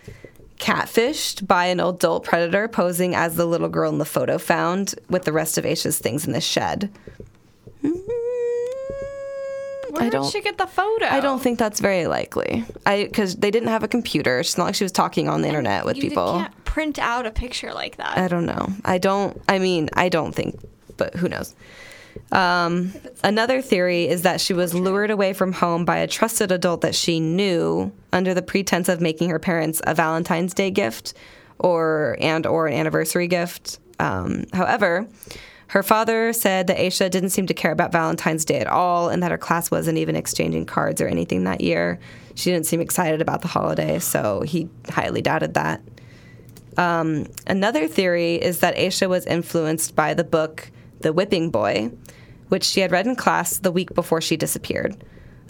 catfished by an adult predator posing as the little girl in the photo found with the rest of Asha's things in the shed. Mm-hmm. Where I did don't. she get the photo? I don't think that's very likely. I because they didn't have a computer. It's not like she was talking on the internet with you people. can't print out a picture like that. I don't know. I don't. I mean, I don't think, but who knows? Um, another theory is that she was lured away from home by a trusted adult that she knew under the pretense of making her parents a Valentine's Day gift or and or an anniversary gift. Um, however, her father said that Asha didn't seem to care about Valentine's Day at all, and that her class wasn't even exchanging cards or anything that year. She didn't seem excited about the holiday, so he highly doubted that. Um, another theory is that Asha was influenced by the book The Whipping Boy, which she had read in class the week before she disappeared.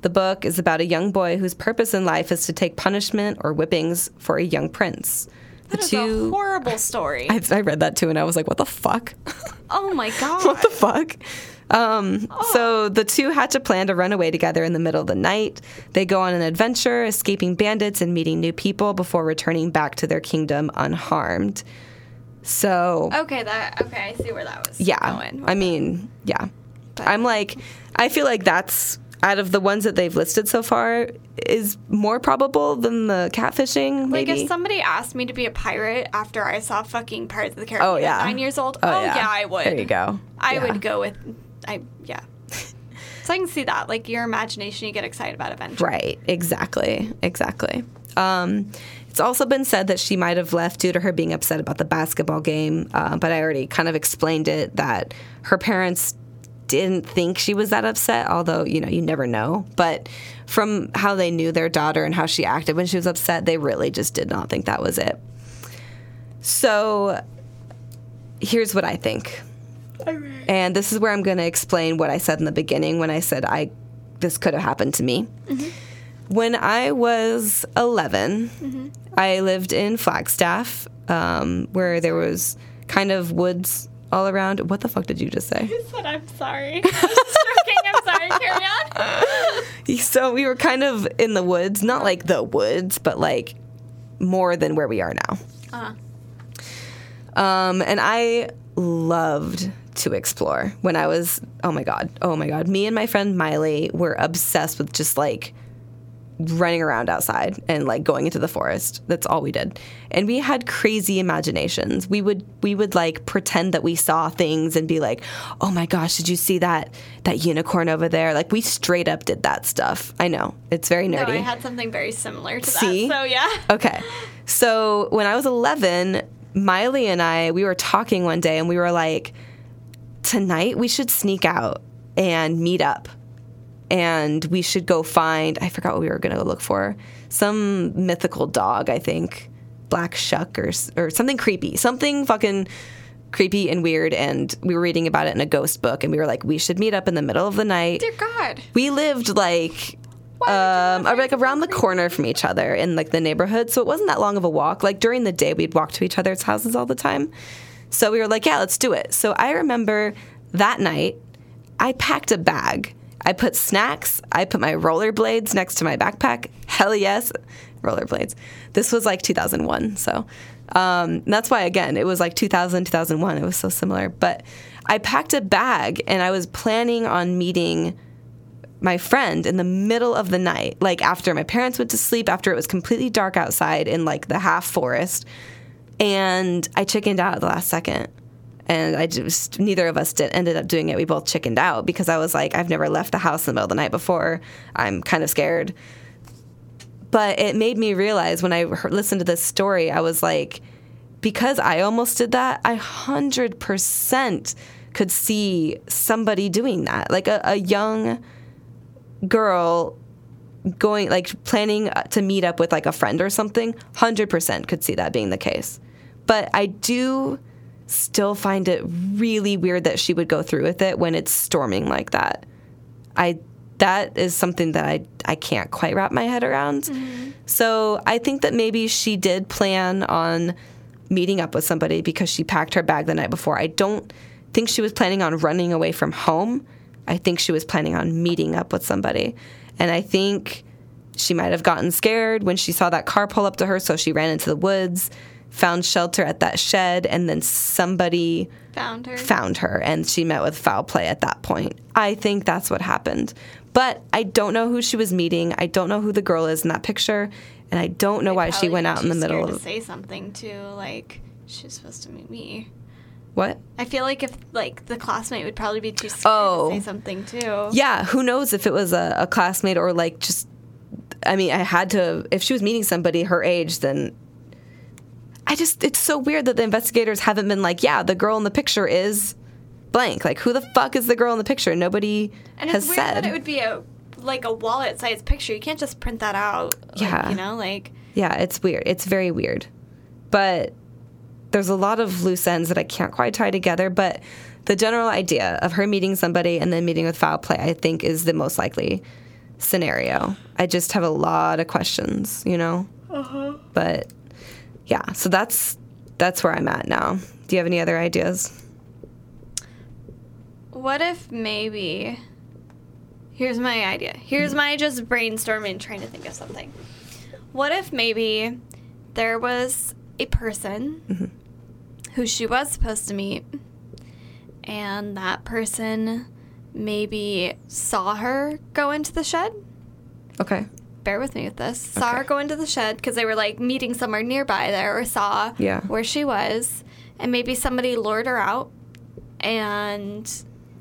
The book is about a young boy whose purpose in life is to take punishment or whippings for a young prince. The That is a horrible story. I, I read that too, and I was like, "What the fuck? oh my god. what the fuck?" Um, So the two hatch a plan to run away together in the middle of the night. They go on an adventure, escaping bandits and meeting new people before returning back to their kingdom unharmed. So Okay, that okay. I see where that was. yeah, going. I mean, yeah. I'm like, I feel like that's out of the ones that they've listed so far is more probable than the catfishing. Like Maybe. if somebody asked me to be a pirate after I saw fucking Pirates of the oh, Caribbean Oh, yeah. at nine years old, oh, oh yeah. I would. There you go. I Yeah. would go with, I yeah. so I can see that, like your imagination, you get excited about adventure. Right, exactly, exactly. Um, it's also been said that she might have left due to her being upset about the basketball game, uh, but I already kind of explained it that her parents didn't think she was that upset, although, you know, you never know. But from how they knew their daughter and how she acted when she was upset, they really just did not think that was it. So here's what I think. And this is where I'm going to explain what I said in the beginning when I said I this could have happened to me. When I was 11, I lived in Flagstaff, um, where there was kind of woods all around. What the fuck did you just say? I said I'm sorry. I was joking. I'm sorry. Carry on. So we were kind of in the woods, not like the woods, but like more than where we are now. Uh, Um, and I loved to explore when I was, oh my God, oh my God. Me and my friend Miley were obsessed with just like running around outside and like going into the forest. That's all we did. And we had crazy imaginations. We would we would like pretend that we saw things and be like, "Oh my gosh, did you see that that unicorn over there?" Like we straight up did that stuff. I know. It's very no, nerdy. I had something very similar to See? that. So yeah. Okay. So when I was 11, Miley and I, we were talking one day and we were like, tonight we should sneak out and meet up. And we should go find, I forgot what we were going to look for, some mythical dog, I think, Black Shuck or, or something creepy, something fucking creepy and weird. And we were reading about it in a ghost book and we were like, we should meet up in the middle of the night Dear God. we lived like Why would you um, like around the corner from each other in like the neighborhood, so it wasn't that long of a walk. Like during the day, we'd walk to each other's houses all the time. So we were like, yeah, let's do it. So I remember that night, I packed a bag. I put snacks. I put my rollerblades next to my backpack. Hell yes, rollerblades. This was like 2001, so um, that's why again it was like 2000, 2001. It was so similar. But I packed a bag and I was planning on meeting my friend in the middle of the night, like after my parents went to sleep, after it was completely dark outside in like the half forest. And I chickened out at the last second. And I just, neither of us did, ended up doing it. We both chickened out because I was like, I've never left the house in the middle of the night before. I'm kind of scared. But it made me realize when I heard, listened to this story, I was like, because I almost did that, I 100% could see somebody doing that. Like a, a young girl going like planning uh, to meet up with like a friend or something 100% could see that being the case but i do still find it really weird that she would go through with it when it's storming like that. I that is something that i i can't quite wrap my head around. Mm-hmm. So i think that maybe she did plan on meeting up with somebody because she packed her bag the night before. I don't think she was planning on running away from home. I think she was planning on meeting up with somebody. And I think she might have gotten scared when she saw that car pull up to her, so she ran into the woods, found shelter at that shed, and then somebody Found her. found her and she met with foul play at that point. I think that's what happened. But I don't know who she was meeting. I don't know who the girl is in that picture, and I don't know why she went out in the middle to say something too. Like she's supposed to meet me. what? I feel like if like the classmate would probably be too scared Oh. to say something too. Yeah, who knows if it was a, a classmate or like just. I mean, I had to. If she was meeting somebody her age, then. I just. It's so weird that the investigators haven't been like, yeah, the girl in the picture is blank. Like, who the fuck is the girl in the picture? Nobody And has it's weird said. that it would be a like a wallet sized picture. You can't just print that out. like, Yeah. you know, like Yeah, it's weird. It's very weird. But there's a lot of loose ends that I can't quite tie together. But the general idea of her meeting somebody and then meeting with foul play, I think, is the most likely scenario. I just have a lot of questions, you know? Uh-huh. But yeah, so that's that's where I'm at now. Do you have any other ideas? what if maybe here's my idea. Here's my just brainstorming trying to think of something. What if maybe there was a person mm-hmm. who she was supposed to meet and that person maybe saw her go into the shed Okay. Bear with me with this. Saw her go into the shed because they were like meeting somewhere nearby there, or saw Yeah. where she was, and maybe somebody lured her out, and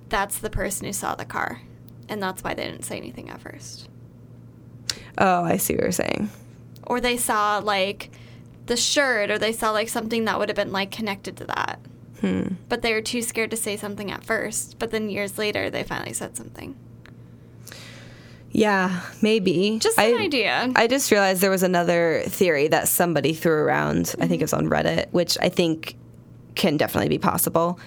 that's the person who saw the car, and that's why they didn't say anything at first, Oh, I see what you're saying. or they saw like the shirt, or they saw like something that would have been like connected to that. Hmm. But they were too scared to say something at first. But then years later, they finally said something. Yeah, maybe. Just I- an idea. I just realized there was another theory that somebody threw around. I think it was on Reddit, which I think can definitely be possible.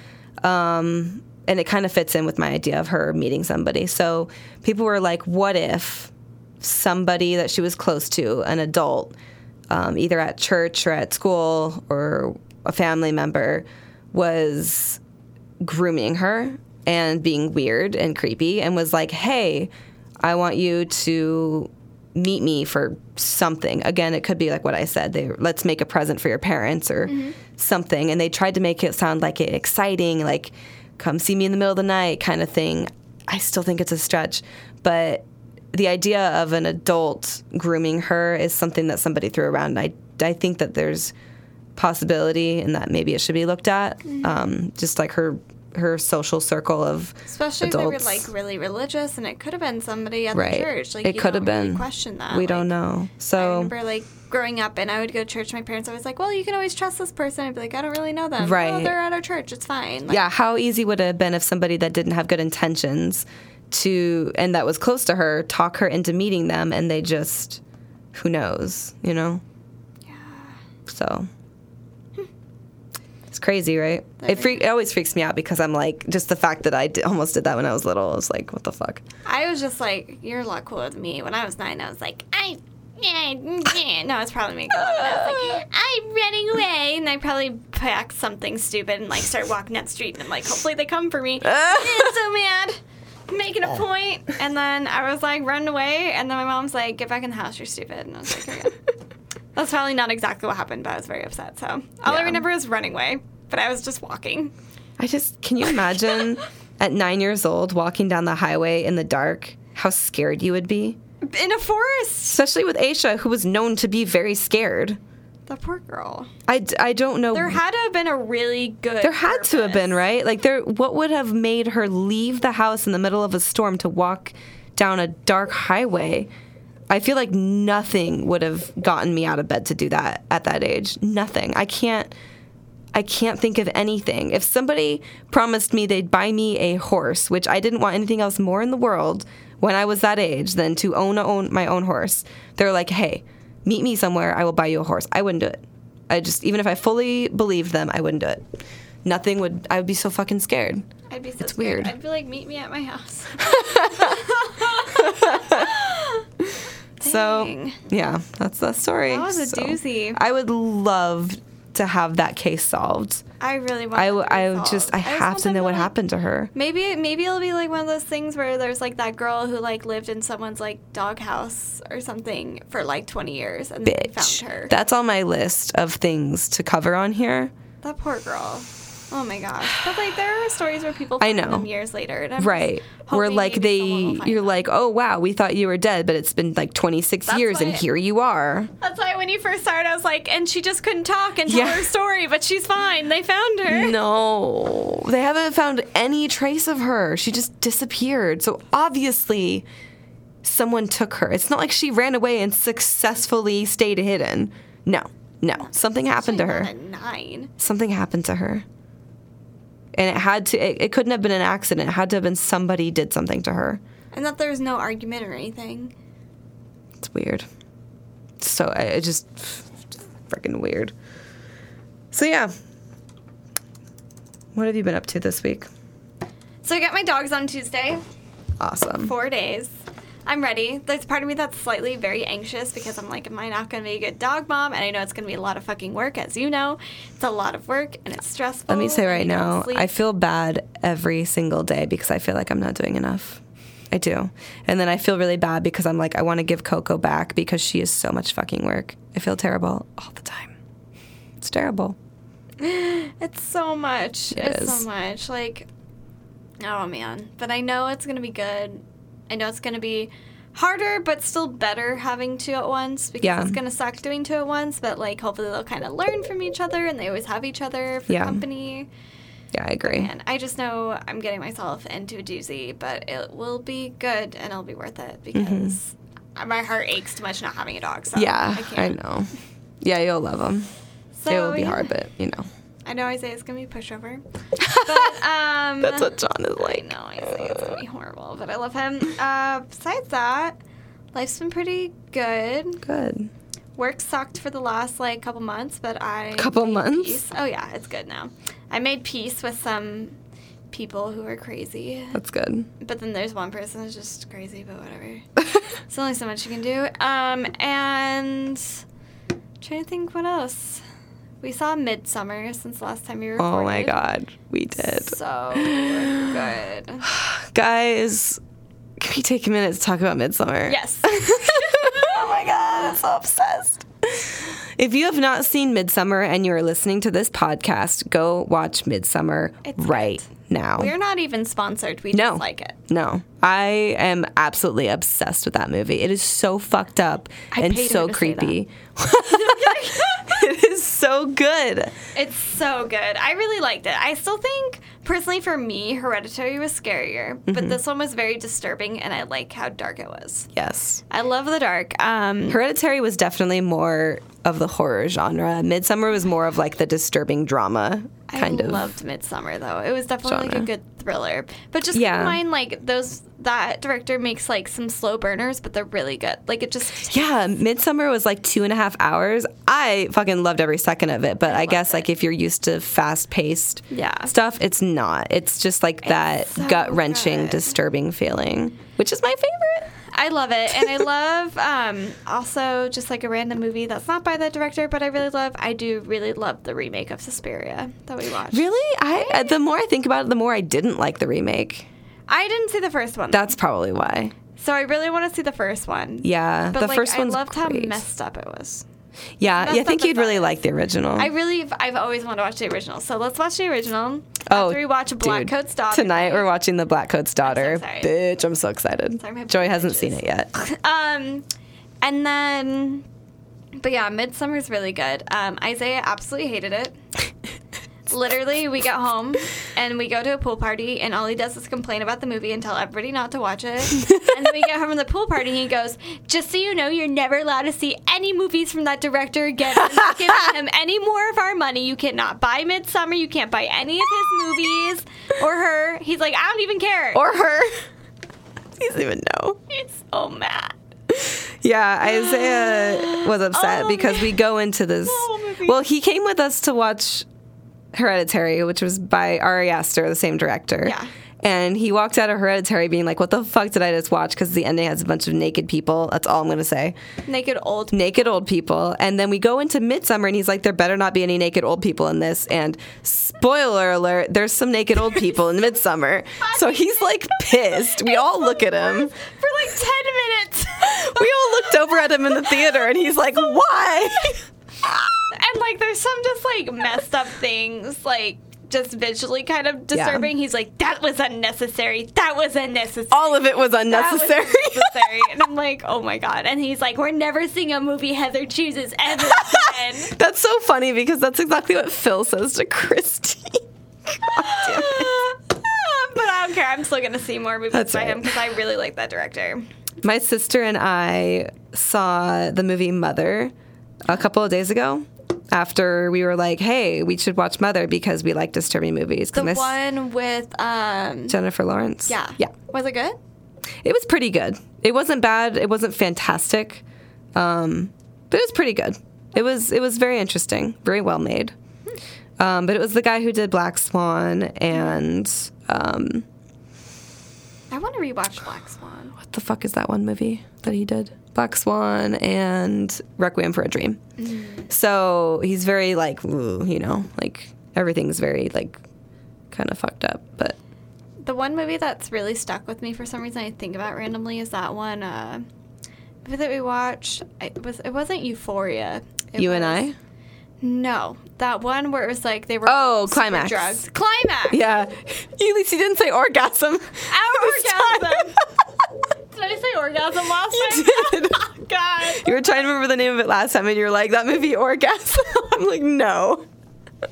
Um, and it kind of fits in with my idea of her meeting somebody. So people were like, what if somebody that she was close to, an adult, um, either at church or at school or a family member, was grooming her and being weird and creepy and was like, hey, I want you to meet me for something. Again, it could be like what I said. They let's make a present for your parents or something. And they tried to make it sound like it exciting, like come see me in the middle of the night kind of thing. I still think it's a stretch, but the idea of an adult grooming her is something that somebody threw around. I I think that there's possibility and that maybe it should be looked at. Um, just like her her social circle of Especially adults. if they were like really religious, and it could have been somebody at right. the church. Like it could have really been. question that. We Like, don't know. So I remember like growing up, and I would go to church. My parents always like, "Well, you can always trust this person." I'd be like, "I don't really know them. Right. Well, they're at our church. It's fine." Like, yeah, how easy would it have been if somebody that didn't have good intentions to and that was close to her talk her into meeting them and they just who knows, you know? Yeah. So it's crazy, right? It, freak, it always freaks me out because I'm like, just the fact that I almost did that when I was little. I was like, what the fuck? I was just like, "You're a lot cooler than me." When I was nine, I was like, "I." Yeah, yeah. No, it's probably me. I was like, I'm running away, and I probably pack something stupid and like start walking down the street, and I'm like, hopefully they come for me. I'm so mad, making a point. point, and then I was like, run away, and then my mom's like, get back in the house, you're stupid, and I was like, here you go. That's probably not exactly what happened, but I was very upset. So all I remember is running away, but I was just walking. I just, can you imagine at nine years old walking down the highway in the dark, how scared you would be? In a forest. Especially with Asha, who was known to be very scared. The poor girl. I, d- I don't know. There had to have been a really good. There had to have been, right? Like there what would have made her leave the house in the middle of a storm to walk down a dark highway? I feel like nothing would have gotten me out of bed to do that at that age. Nothing. I can't I can't think of anything. If somebody promised me they'd buy me a horse, which I didn't want anything else more in the world when I was that age than to own, own my own horse. They're like, "Hey, meet me somewhere. I will buy you a horse." I wouldn't do it. I just even if I fully believed them, I wouldn't do it. Nothing would. I would be so fucking scared. I'd be so It's scared. weird. I'd be like, meet me at my house. So yeah, that's the story. That was a So, doozy. I would love to have that case solved. I really want. I, I would just I just have to know what like- happened to her. Maybe maybe it'll be like one of those things where there's like that girl who like lived in someone's like doghouse or something for like 20 years and Bitch. found her. That's on my list of things to cover on here. that poor girl. Oh my gosh. But like there are stories where people I know. them years later. Right. Where like they someone will find you're them. like, "Oh wow, we thought you were dead, but it's been like 26 That's years and here you are." That's why when you first started, I was like, and she just couldn't talk and tell Yeah. her story, but she's fine. They found her. No. They haven't found any trace of her. She just disappeared. So obviously someone took her. It's not like she ran away and successfully stayed hidden. No. No. Something happened to her. Nine. Something happened to her. And it had to it, it couldn't have been an accident. It had to have been somebody did something to her. And that there's no argument or anything. It's weird. So I it just freaking weird. So yeah. What have you been up to this week? So I got my dogs on Tuesday. Awesome. Four days. I'm ready. There's part of me that's slightly very anxious because I'm like, am I not going to be a good dog mom? And I know it's going to be a lot of fucking work, as you know. It's a lot of work and it's stressful. Let me say right now. I feel bad every single day because I feel like I'm not doing enough. I do. And then I feel really bad because I'm like, I want to give Coco back because she is so much fucking work. I feel terrible all the time. It's terrible. It's so much. It it's is. so much. Like, oh man. But I know it's going to be good. I know it's going to be harder, but still better having two at once because Yeah. it's going to suck doing two at once. But like, hopefully they'll kind of learn from each other and they always have each other for Yeah. company. Yeah, I agree. And I just know I'm getting myself into a doozy, but it will be good and it'll be worth it because my heart aches too much not having a dog. So Mm-hmm. yeah, I, I, know. Yeah, you'll love them. So, it will be yeah. hard, but you know. I know I say it's gonna be pushover, but um, That's what John is like. I know Isaiah's gonna be horrible, but I love him. Uh, besides that, life's been pretty good. Good. Work sucked for the last like couple months, but I Couple months? peace. Oh yeah, it's good now. I made peace with some people who are crazy. That's good. But then there's one person who's just crazy, but whatever. it's only so much you can do. Um, and trying to think what else. We saw Midsommar since the last time we recorded. oh my god, we did. So good. Guys, can we take a minute to talk about Midsommar? Yes. oh my god, I'm so obsessed. If you have not seen Midsommar and you are listening to this podcast, go watch Midsommar It's right now. We're not even sponsored. We No. just like it. No, I am absolutely obsessed with that movie. It is so fucked up I and so creepy. it is so good. It's so good. I really liked it. I still think, personally, for me, Hereditary was scarier, Mm-hmm. but this one was very disturbing, and I like how dark it was. Yes. I love the dark. Um, Hereditary was definitely more of the horror genre. Midsommar was more of like the disturbing drama kind I of. loved Midsommar though. It was definitely like a good thriller. But just Yeah. keep in mind, like those that director makes like some slow burners, but they're really good. Like it just Yeah, Midsommar was like two and a half hours. I fucking loved every second of it, but I, guess loved like if you're used to fast paced Yeah. stuff, it's not. It's just like that so gut wrenching, disturbing feeling, which is my favorite. I love it, and I love um, also just like a random movie that's not by that director, but I really love. I do really love the remake of Suspiria that we watched. Really? I uh, the more I think about it, the more I didn't like the remake. I didn't see the first one, That's probably why. so I really want to see the first one. Yeah, But the like, first one's I loved great. how messed up it was. Yeah, yeah, I think you'd really like the original. I really, I've always wanted to watch the original. So let's watch the original. oh, after we watch Black dude, Coat's Daughter tonight. We're watching the Blackcoat's Daughter. excited. Bitch, I'm so excited. Sorry, Joy hasn't bitches. seen it yet. Um, and then, but yeah, Midsommar's really good. Um, Isaiah absolutely hated it. Literally, we get home and we go to a pool party, and all he does is complain about the movie and tell everybody not to watch it. and then we get home from the pool party, and he goes, "Just so you know, you're never allowed to see any movies from that director again. Not giving him any more of our money. You cannot buy Midsommar. You can't buy any of his movies or her." He's like, "I don't even care." or her. He doesn't even know. he's so mad. Yeah, Isaiah was upset Oh, because man. we go into this. Well, he came with us to watch Hereditary, which was by Ari Aster, the same director. Yeah. And he walked out of Hereditary being like, "What the fuck did I just watch?" Because the ending has a bunch of naked people. That's all I'm gonna say. Naked old Naked old people. And then we go into Midsommar, and he's like, "There better not be any naked old people in this." And spoiler alert, there's some naked old people in Midsommar. So he's like pissed. We all look at him. for like 10 minutes. We all looked over at him in the theater, and he's like, "Why?" And like there's some just like messed up things, like just visually kind of disturbing. He's like, that was unnecessary. That was unnecessary. All of it was That was unnecessary. unnecessary. and I'm like, oh my god. And he's like, we're never seeing a movie Heather chooses ever again. that's so funny because that's exactly what Phil says to Christy. God damn it. but I don't care. I'm still gonna see more movies That's by right. him because I really like that director. My sister and I saw the movie Mother a couple of days ago. After we were like, "Hey, we should watch Mother because we like disturbing movies. The my s- one with um Jennifer Lawrence. yeah yeah, was it good? it was pretty good. It wasn't bad. It wasn't fantastic, um, but it was pretty good. It was it was very interesting, very well made. Um, but it was the guy who did Black Swan and um, I want to rewatch Black Swan. what the fuck is that one movie that he did? Black Swan and Requiem for a Dream. So he's very like, ooh, you know, like everything's very like kind of fucked up. But The one movie that's really stuck with me for some reason I think about randomly is that one uh, movie that we watched. It was it wasn't Euphoria. It you and I, No, that one where it was like they were Oh, Climax. drugged. Climax. yeah, at least he didn't say orgasm. Our orgasm. Did I say orgasm last You time? did. Oh, God. You were trying to remember the name of it last time, and you're like, that movie orgasm. I'm like, no.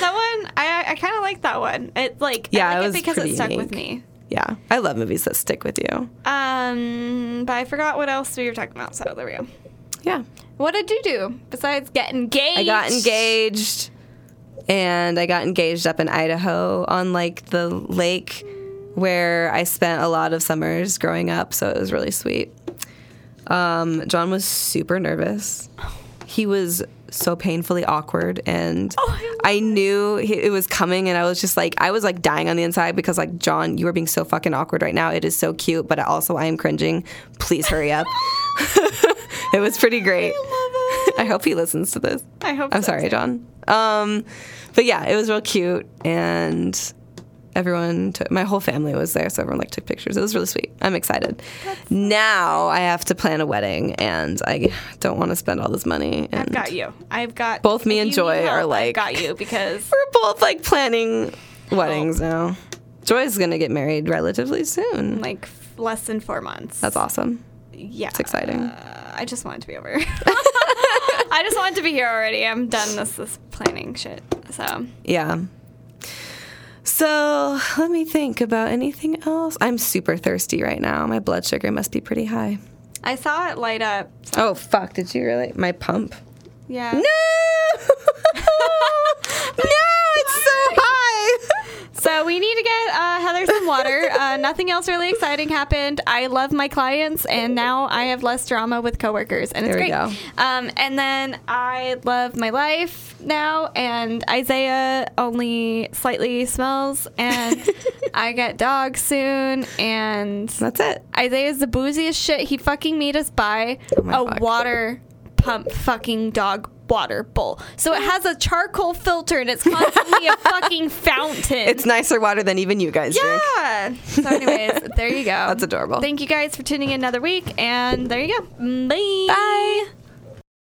That one, I I kind of like that one. It like Yeah, I like it it, because it stuck with me. Yeah, I love movies that stick with you. Um, but I forgot what else we were talking about. So there we go. Yeah. What did you do besides get engaged? I got engaged and I got engaged up in Idaho on like the lake where I spent a lot of summers growing up, so it was really sweet. Um, John was super nervous. He was so painfully awkward, and Oh, I knew he- it was coming, and I was just like, I was like dying on the inside because like John, you are being so fucking awkward right now. It is so cute, but also I am cringing. Please hurry up. it was pretty great. I hope he listens to this. I hope I'm so, sorry, too. John. Um, but yeah, it was real cute, and everyone, took, my whole family was there, so everyone like took pictures. It was really sweet. I'm excited. now I have to plan a wedding, and I don't want to spend all this money. And I've got you. I've got Both me and Joy need are like- I've got you because we're both like planning weddings now. Joy's gonna get married relatively soon. like f- less than four months. That's awesome. yeah. It's exciting. Uh, I just want it to be over. I just want it to be here already. I'm done this this planning shit. So Yeah. So let me think about anything else. I'm super thirsty right now. My blood sugar must be pretty high. I saw it light up. So, Oh fuck! Did you really? My pump. Yeah. No! no! It's so high. So we need to get uh, Heather some water. Uh, nothing else really exciting happened. I love my clients, and now I have less drama with coworkers, and it's great. go. Um, and then I love my life now, and Isaiah only slightly smells, and I get dogs soon, and That's it. Isaiah's the booziest shit. He fucking made us buy Oh a fuck. water pump fucking dog water bowl. So it has a charcoal filter and it's constantly a fucking fountain. It's nicer water than even you guys drink. yeah. So anyways, there you go. That's adorable. Thank you guys for tuning in another week and there you go. Bye. Bye.